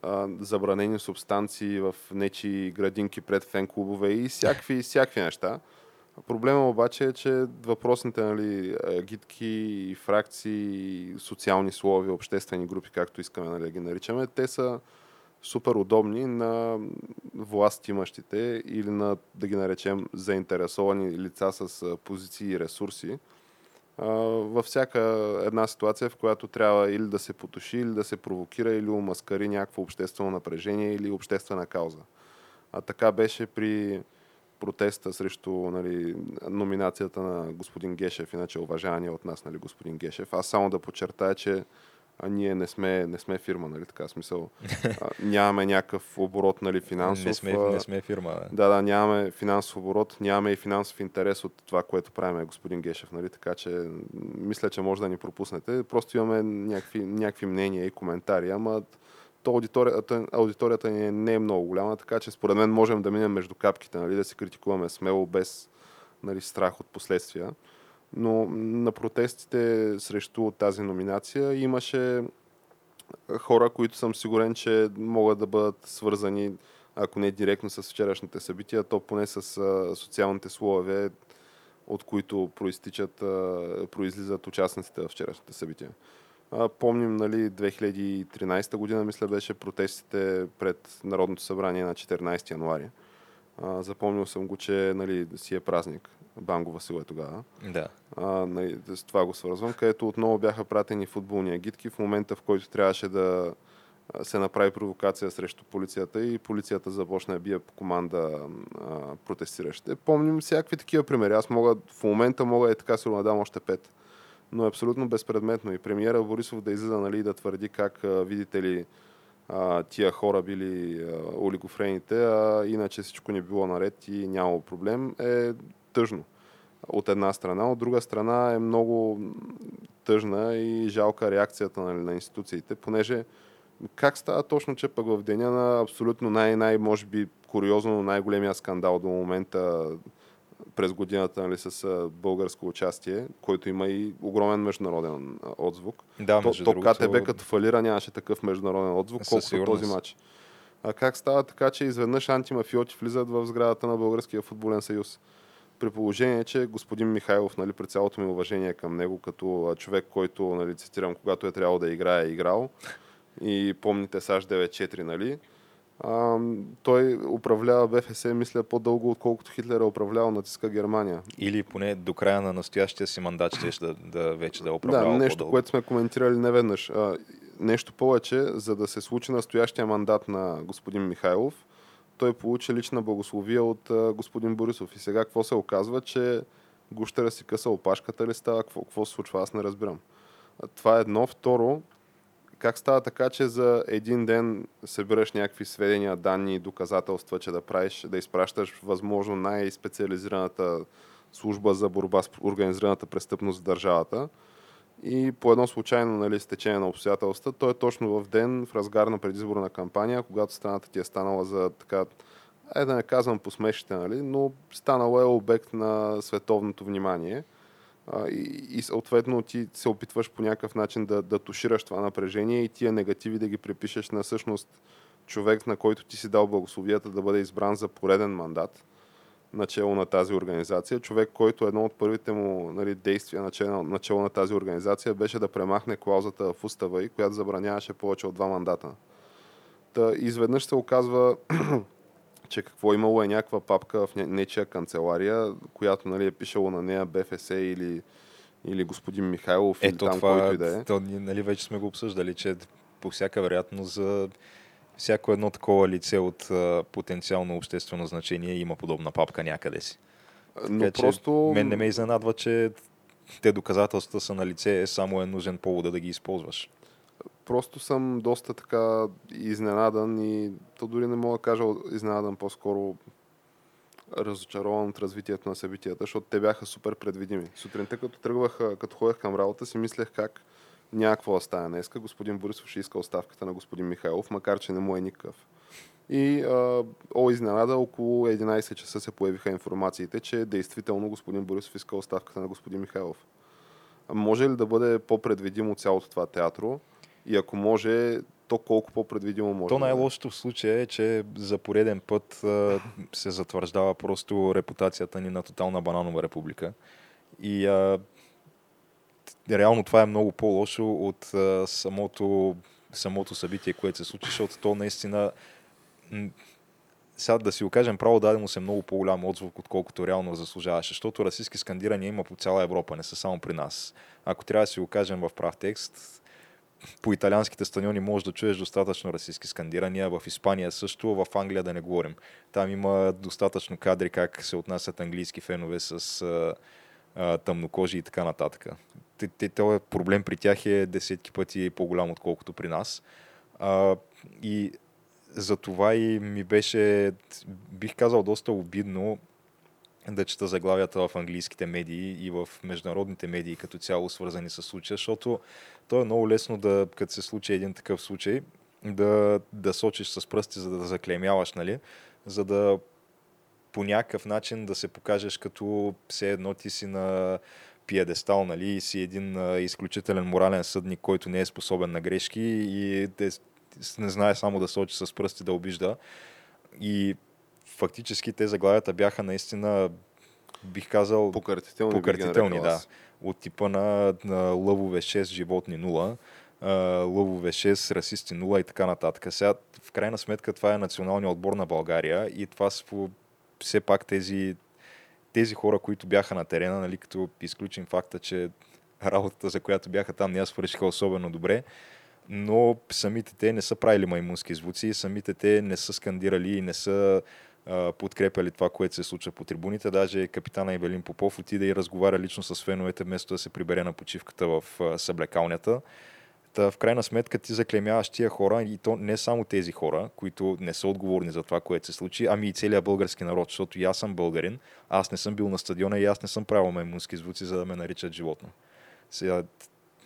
а, забранени субстанции в нечи градинки пред фен-клубове и всякакви, всякакви неща. Проблема обаче е, че въпросните нали, гидки, фракции, социални слови, обществени групи, както искаме нали, ги наричаме, те са супер удобни на власт имащите или на, да ги наречем, заинтересовани лица с позиции и ресурси. Във всяка една ситуация, в която трябва или да се потуши, или да се провокира, или умаскари някакво обществено напрежение или обществена кауза. А така беше при протеста срещу нали, номинацията на господин Гешев, иначе уважавания от нас нали, господин Гешев. Аз само да подчертая, че а ние не сме, не сме фирма, нали така смисъл. А, нямаме някакъв оборот, нали, финансов. Не сме, не сме фирма, да. Да, да, нямаме финансов оборот, нямаме и финансов интерес от това, което правим господин Гешев, нали, така че мисля, че може да ни пропуснете. Просто имаме някакви, някакви мнения и коментари, ама то аудиторията, аудиторията ни не е много голяма, така че според мен можем да минем между капките, нали, да се критикуваме смело, без нали, страх от последствия. Но на протестите срещу тази номинация имаше хора, които съм сигурен, че могат да бъдат свързани, ако не директно с вчерашните събития, то поне с социалните слове, от които проистичат, произлизат участниците в вчерашните събития. Помним, нали, 2013 година, мисля, беше протестите пред Народното събрание на 14 януари. Запомнил съм го, че нали, си е празник. Бангова сила е тогава. Да. А, нали, с това го свързвам, където отново бяха пратени футболни агитки в момента, в който трябваше да се направи провокация срещу полицията и полицията започна да бие по команда а, протестиращите. Помним всякакви такива примери. Аз мога, в момента мога и така се надам още пет. Но е абсолютно безпредметно. И премиера Борисов да излиза нали, да твърди как, видите ли, а, тия хора били а, олигофрените, а иначе всичко не било наред и нямало проблем, е тъжно от една страна. От друга страна е много тъжна и жалка реакцията нали, на институциите, понеже как става точно, че пък в деня на абсолютно най-най, може би, куриозно най-големия скандал до момента през годината нали, с българско участие, който има и огромен международен отзвук. Да, то, то другото... КТБ като фалира нямаше такъв международен отзвук, колкото този матч. А как става така, че изведнъж антимафиоти влизат в сградата на Българския футболен съюз? При положение, че господин Михайлов, нали, при цялото ми уважение към него, като човек, който, нали, цитирам, когато е трябвало да играе, е играл, и помните САЩ 9-4, нали, а, той управлява БФС, мисля, по-дълго, отколкото Хитлер е управлявал нацистска Германия. Или поне до края на настоящия си мандат ще да, да вече да е управлява Да, нещо, по-дълго. което сме коментирали неведнъж. А, нещо повече, за да се случи настоящия мандат на господин Михайлов, той получи лична благословия от а, господин Борисов. И сега какво се оказва, че гущера си къса опашката ли става? Какво, какво се случва? Аз не разбирам. А, това е едно. Второ, как става така, че за един ден събираш някакви сведения, данни и доказателства, че да правиш, да изпращаш възможно най-специализираната служба за борба с организираната престъпност в държавата? И по едно случайно нали, стечение на обстоятелства, той е точно в ден, в разгар на предизборна кампания, когато страната ти е станала за така, е да не казвам посмешите, нали, но станала е обект на световното внимание – и, и съответно ти се опитваш по някакъв начин да, да тушираш това напрежение и тия негативи да ги припишеш на всъщност човек, на който ти си дал благословията да бъде избран за пореден мандат начало на тази организация. Човек, който едно от първите му нали, действия начало, начало на тази организация беше да премахне клаузата в устава и която забраняваше повече от два мандата. Та изведнъж се оказва че какво имало е някаква папка в нечия канцелария, която нали, е пишало на нея БФС или, или господин Михайлов Ето или там това, който и да е. То, нали, вече сме го обсъждали, че по всяка вероятност за всяко едно такова лице от а, потенциално обществено значение има подобна папка някъде си. Но Така, просто... Мен не ме изненадва, че те доказателства са на лице, само е нужен повод да ги използваш. Просто съм доста така изненадан и то дори не мога да кажа изненадан, по-скоро разочарован от развитието на събитията, защото те бяха супер предвидими. Сутринта, като тръгвах, като ходех към работа, си мислех как някаква да стане днеска. Господин Борисов ще иска оставката на господин Михайлов, макар че не му е никакъв. И а, о, изненада, около 11 часа се появиха информациите, че действително господин Борисов иска оставката на господин Михайлов. Може ли да бъде по-предвидимо цялото това театро? И ако може, то колко по-предвидимо може. То е. най-лошото в случая е, че за пореден път а, се затвърждава просто репутацията ни на тотална бананова република. И а, реално това е много по-лошо от а, самото, самото събитие, което се случи, защото то наистина сега да си го кажем право, даде му се много по-голям отзвук, отколкото реално заслужаваше, защото расистски скандирания има по цяла Европа, не са само при нас. Ако трябва да си го кажем в прав текст, по италианските стадиони можеш да чуеш достатъчно расистски скандирания, в Испания също, в Англия да не говорим. Там има достатъчно кадри как се отнасят английски фенове с а, а, тъмнокожи и така нататък. Този проблем при тях е десетки пъти по-голям, отколкото при нас. А, и за това и ми беше, бих казал, доста обидно да чета заглавията в английските медии и в международните медии като цяло свързани с случая, защото то е много лесно да, като се случи един такъв случай, да, да сочиш с пръсти, за да заклемяваш, нали? За да по някакъв начин да се покажеш като все едно ти си на пиедестал, нали? И си един изключителен морален съдник, който не е способен на грешки и те, не знае само да сочи с пръсти да обижда. И фактически те заглавията бяха наистина, бих казал, Покъртителни, покъртителни, да. аз. От типа на, на лъвове 6, животни 0, а, лъвове 6, расисти 0 и така нататък. Сега, в крайна сметка, това е националният отбор на България и това са все пак тези, тези хора, които бяха на терена, нали, като изключим факта, че работата, за която бяха там, не я свършиха особено добре, но самите те не са правили маймунски звуци, самите те не са скандирали и не са подкрепяли това, което се случва по трибуните. Даже капитана Ивелин Попов отиде и разговаря лично с феновете, вместо да се прибере на почивката в съблекалнята. Та, в крайна сметка ти заклемяваш тия хора и то не само тези хора, които не са отговорни за това, което се случи, ами и целият български народ, защото и аз съм българин, аз не съм бил на стадиона и аз не съм правил маймунски звуци, за да ме наричат животно. Сега,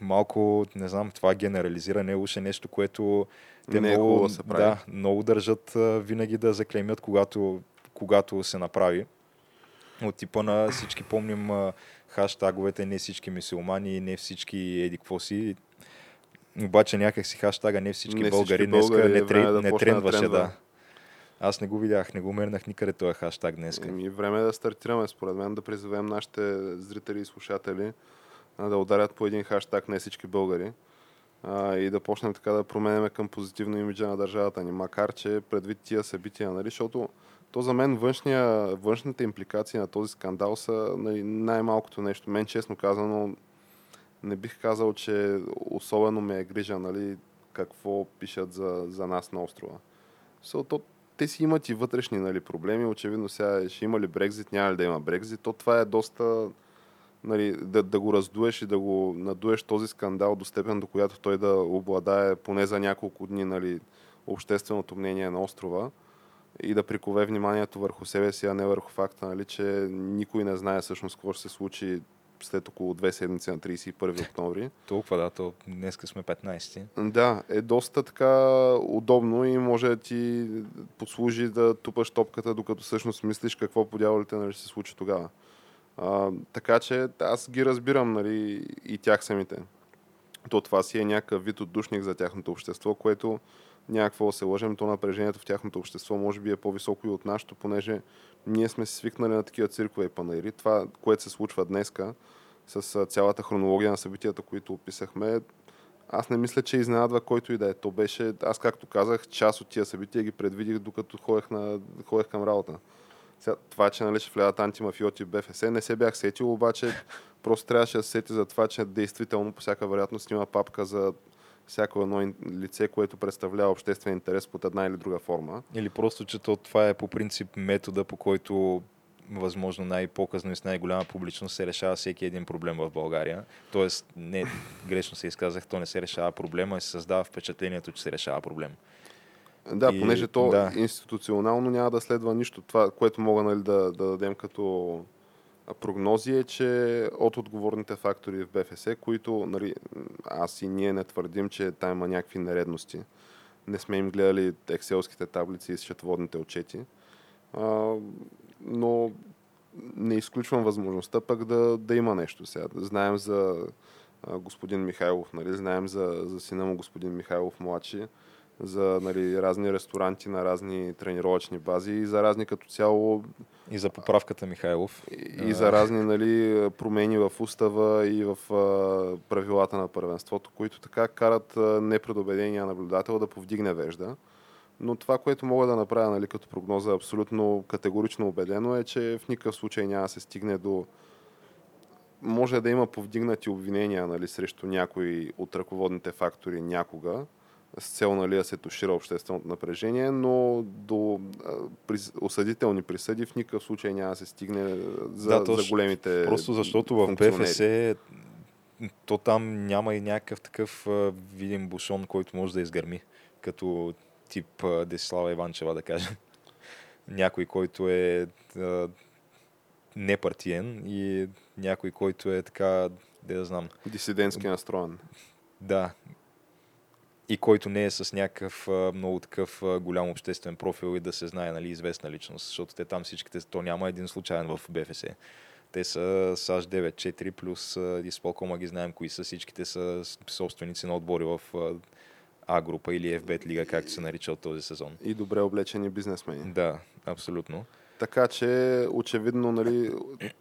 малко, не знам, това генерализиране уж е нещо, което те Не е много, хубаво да да, много държат винаги да заклеймят, когато, когато се направи. От типа на всички помним хаштаговете не всички мусулмани, не всички еди какво си. Обаче някак си хаштага не всички Не всички българи днеска българи не, е трен, да не да трендваше, трендва. да. Аз не го видях, не го мернах никъде този хаштаг. Еми, време е да стартираме, според мен, да призовем нашите зрители и слушатели да ударят по един хаштаг не всички българи а, и да почнем така да променяме към позитивно имиджа на държавата ни, макар че предвид тия събития, нали, защото то за мен външния, външните импликации на този скандал са нали, най-малкото нещо. Мен, честно казано, не бих казал, че особено ме е грижа, нали, какво пишат за, за нас на острова. So, то, те си имат и вътрешни нали, проблеми. Очевидно сега ще има ли Брекзит, няма ли да има Брекзит. То това е доста нали, да, да го раздуеш и да го надуеш този скандал до степен, до която той да обладае поне за няколко дни нали, общественото мнение на острова и да прикове вниманието върху себе си, а не върху факта, нали, че никой не знае всъщност какво ще се случи след около две седмици на 31 октомври. Толкова, да, то днеска сме 15. Да, е доста така удобно и може да ти послужи да тупаш топката, докато всъщност мислиш какво по дяволите нали, ще се случи тогава. А, така че аз ги разбирам нали, и тях самите. То това си е някакъв вид отдушник за тяхното общество, което някакво се лъжем, то напрежението в тяхното общество може би е по-високо и от нашето, понеже ние сме свикнали на такива циркове панаири. Това, което се случва днеска, с цялата хронология на събитията, които описахме, аз не мисля, че изненадва който и да е. То беше, аз както казах, част от тия събития ги предвидих докато ходех, на, ходех към работа. Сега, това, че нали, ще влядат антимафиоти в БФС, не се бях сетил, обаче просто трябваше да се сети за това, че действително по всяка вероятност има папка за всяко едно лице, което представлява обществен интерес под една или друга форма. Или просто, че то, това е по принцип метода, по който възможно най-показно и с най-голяма публичност се решава всеки един проблем в България. Тоест, не, грешно се изказах, то не се решава проблема, а се създава впечатлението, че се решава проблем. Да, И- понеже то да. институционално няма да следва нищо. Това, което мога нали, да, да дадем като прогнози е, че от отговорните фактори в БФС, които нали, аз и ние не твърдим, че там има някакви нередности. Не сме им гледали екселските таблици и счетоводните отчети. А, но не изключвам възможността пък да, да има нещо сега. Знаем за господин Михайлов. Нали? Знаем за, за сина му господин Михайлов младши, за нали, разни ресторанти на разни тренировъчни бази и за разни като цяло И за поправката Михайлов. и, и за разни нали, промени в устава и в а, правилата на първенството, които така карат а, непредобедения наблюдател да повдигне вежда. Но това, което мога да направя нали, като прогноза, абсолютно категорично убедено е, че в никакъв случай няма да се стигне до може да има повдигнати обвинения нали, срещу някои от ръководните фактори някога, с цел нали, да се тушира общественото напрежение, но до а, прис, осъдителни присъди в никакъв случай няма да се стигне за, Да, за големите Просто защото в. БФС то там няма и някакъв такъв а, видим бушон, който може да изгърми, като тип а, Десислава Иванчева, да кажем. Някой, който е а, непартиен и някой, който е така, да знам, Дисидентски настроен. да, и който не е с някакъв много такъв голям обществен профил и да се знае, нали, известна личност, защото те там всичките, то няма един случайен в БФС. Те са САЩ 9-4 плюс изпълкома ги знаем кои са, всичките са собственици на отбори в а, А група или FBET лига, както се нарича от този сезон. И добре облечени бизнесмени. Да, абсолютно. Така че, очевидно, нали,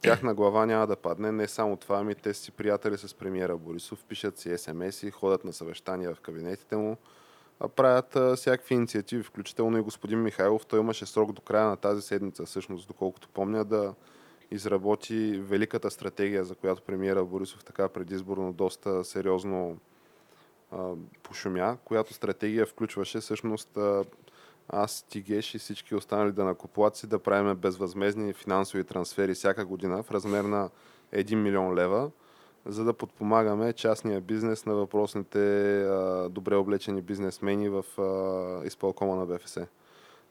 тяхна глава няма да падне. Не само това, ами те си приятели с премиера Борисов, пишат си смс-и, ходят на съвещания в кабинетите му, правят а, всякакви инициативи, включително и господин Михайлов. Той имаше срок до края на тази седмица, всъщност, доколкото помня, да изработи великата стратегия, за която премиера Борисов така предизборно доста сериозно а, пошумя, която стратегия включваше всъщност а, аз, Тигеш и всички останали данакоплаци да правиме безвъзмезни финансови трансфери всяка година в размер на 1 милион лева, за да подпомагаме частния бизнес на въпросните а, добре облечени бизнесмени в а, изпълкома на БФС.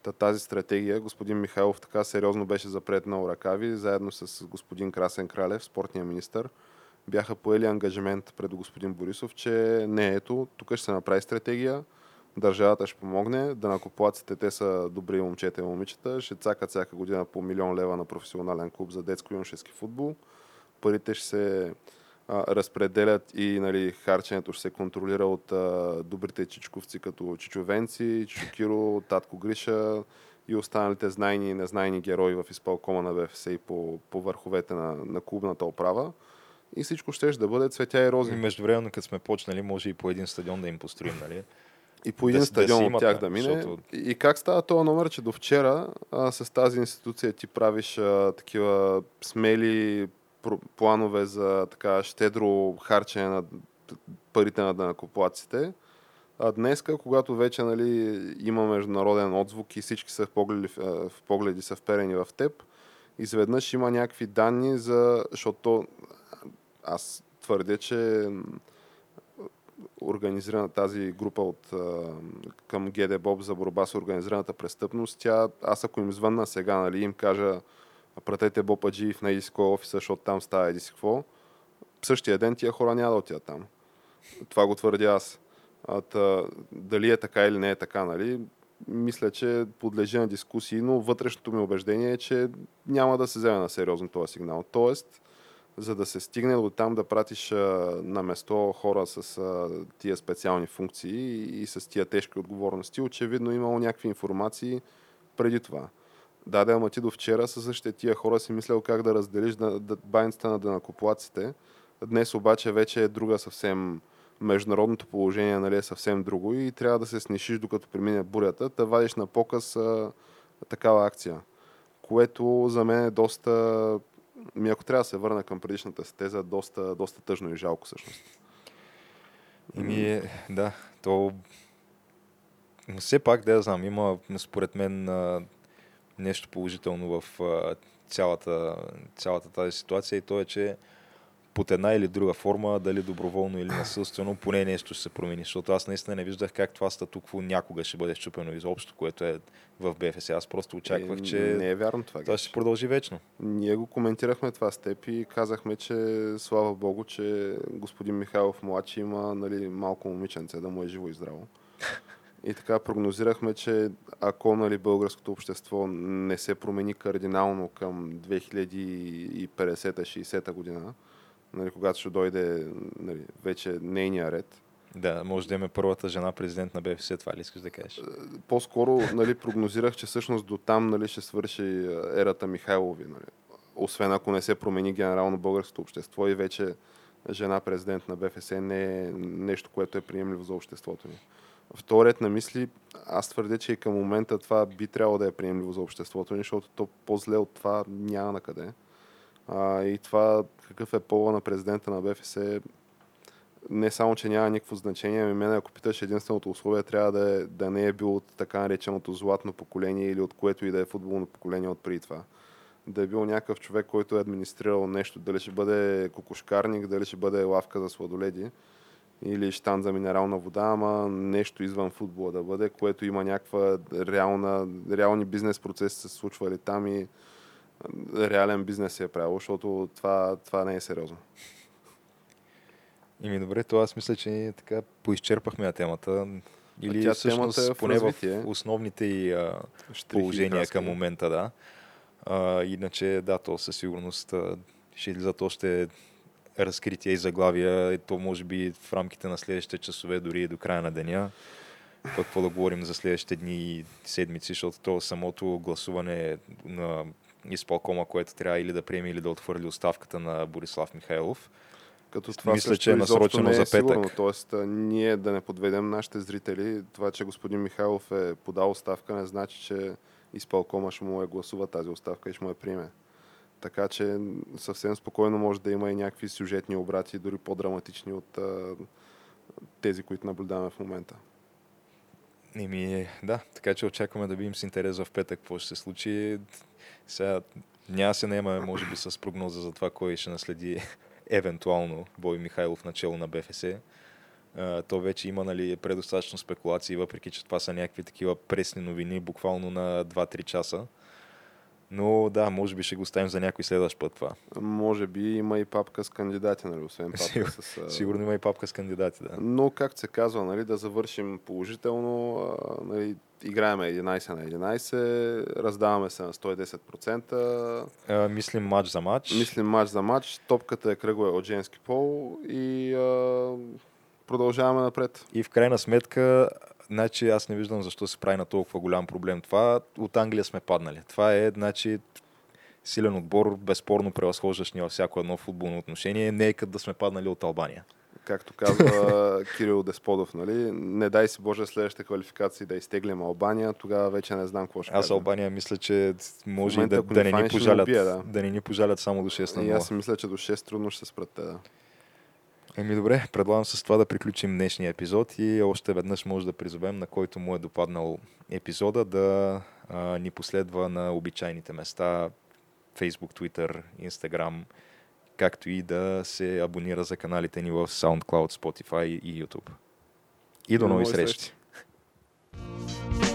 Та, тази стратегия господин Михайлов така сериозно беше запретнал ръкави, заедно с господин Красен Кралев, спортния министр, бяха поели ангажимент пред господин Борисов, че не ето, тук ще се направи стратегия, държавата ще помогне, да накоплаците те са добри момчета и момичета, ще цакат всяка година по милион лева на професионален клуб за детско-юношески футбол. Парите ще се а, разпределят и нали, харченето ще се контролира от а, добрите чичковци, като Чичовенци, Чичо Киро, Татко Гриша и останалите знайни и незнайни герои в изпълкома на БФС и по, по върховете на, на клубната оправа. И всичко ще да бъде цветя и рози. И междувременно, като сме почнали, може и по един стадион да им построим, нали? И по един Да да стадион си от тях да, да мине. защото- И как става този номер, че до вчера а, с тази институция ти правиш а, такива смели планове за така щедро харчене на парите на данакоплаците. А днеска, когато вече нали, има международен отзвук и всички са в погледи, в погледи са вперени в теб, изведнъж има някакви данни за... Защото аз твърдя, че организирана тази група от, към ГД Боб за борба с организираната престъпност, тя, аз ако им звънна сега, нали, им кажа пратете Боб Аджиев на Еди кой офиса, защото там става Еди си какво, същия ден тия хора няма да отидат там. Това го твърдя аз. А, та, дали е така или не е така, нали? Мисля, че подлежи на дискусии, но вътрешното ми убеждение е, че няма да се вземе на сериозно този сигнал. Тоест, за да се стигне до там да пратиш а, на место хора с а, тия специални функции и, и с тия тежки отговорности, очевидно имало някакви информации преди това. Да, да, ама ти до вчера със същите тия хора си мислял как да разделиш да, да, байнцата на данакоплаците. Днес обаче вече е друга съвсем международното положение нали, е съвсем друго и трябва да се снишиш докато премине бурята, да вадиш на показ а, такава акция. Което за мен е доста ми ако трябва да се върна към предишната си теза, доста, доста тъжно и жалко всъщност. Еми, да, то... Но все пак, да я знам, има според мен нещо положително в цялата, цялата тази ситуация и то е, че под една или друга форма, дали доброволно или насилствено, поне нещо ще се промени. Защото аз наистина не виждах как това статукво някога ще бъде щупено изобщо, което е в БФС. Аз просто очаквах, Е, че Не е вярно това. това ще продължи вечно. Ние го коментирахме това с теб и казахме, че слава богу, че господин Михайлов младши има нали, малко момиченце, да му е живо и здраво. И така прогнозирахме, че ако нали, българското общество не се промени кардинално към 2050-60 година, нали, когато ще дойде нали, вече нейния ред. Да, може да имаме първата жена президент на БФС, това ли искаш да кажеш? По-скоро нали, прогнозирах, че всъщност до там нали, ще свърши ерата Михайлови. Нали. Освен ако не се промени генерално българското общество и вече жена президент на БФС не е нещо, което е приемливо за обществото ни. Вторият на мисли, аз твърдя, че и към момента това би трябвало да е приемливо за обществото ни, защото то по-зле от това няма на къде. А, и това какъв е пола на президента на БФС не само, че няма никакво значение, ами мен ако питаш единственото условие трябва да, е, да не е бил от така нареченото златно поколение или от което и да е футболно поколение от преди това. Да е бил някакъв човек, който е администрирал нещо, дали ще бъде кокошкарник, дали ще бъде лавка за сладоледи или штан за минерална вода, ама нещо извън футбола да бъде, което има някаква реална, реални бизнес процеси се случвали там и реален бизнес се е правил, защото това, това не е сериозно. Ими добре, то аз мисля, че ние така поизчерпахме на темата. Или тя всъщност, темата е в поне развитие. в основните и а, положения към момента, да. А, иначе, да, то със сигурност а, ще излизат още разкрития и заглавия, и то може би в рамките на следващите часове, дори и до края на деня. Какво да говорим за следващите дни и седмици, защото то самото гласуване на изпълкома, което трябва или да приеме, или да отвърли оставката на Борислав Михайлов. Като това Мисля, че е насрочено е за петък. Сигурно. Тоест, ние да не подведем нашите зрители. Това, че господин Михайлов е подал оставка, не значи, че изпълкома ще му е гласува тази оставка и ще му е приеме. Така че съвсем спокойно може да има и някакви сюжетни обрати, дори по-драматични от а, тези, които наблюдаваме в момента. Еми, да, така че очакваме да видим с интерес в петък какво ще се случи. Сега няма се наема, може би, с прогноза за това, кой ще наследи евентуално Бой Михайлов начало на БФС. то вече има нали, предостатъчно спекулации, въпреки че това са някакви такива пресни новини, буквално на 2-3 часа. Но да, може би ще го оставим за някой следващ път това. Може би има и папка с кандидати, нали, освен папка Сигур, с... Сигурно има и папка с кандидати, да. Но, както се казва, нали, да завършим положително, нали, играеме 11 на 11, раздаваме се на 110%. А, мислим матч за матч. Мислим матч за матч, топката е кръгла от женски пол и а, продължаваме напред. И в крайна сметка Значи аз не виждам защо се прави на толкова голям проблем. Това от Англия сме паднали. Това е, значи, силен отбор, безспорно превъзхождащ ни във всяко едно футболно отношение. Не е като да сме паднали от Албания. Както казва Кирил Десподов, нали? Не дай си Боже следващите квалификации да изтеглим Албания, тогава вече не знам какво ще Аз Албания мисля, че може момента, да, да, не ни пожалят, убия, да. да не ни пожалят само до 6 на 0. И аз си мисля, че до 6 трудно ще се спрат те, да. Еми добре, предлагам с това да приключим днешния епизод и още веднъж може да призовем на който му е допаднал епизода да а, ни последва на обичайните места Facebook, Twitter, Instagram, както и да се абонира за каналите ни в SoundCloud, Spotify и YouTube. И до нови срещи! срещи.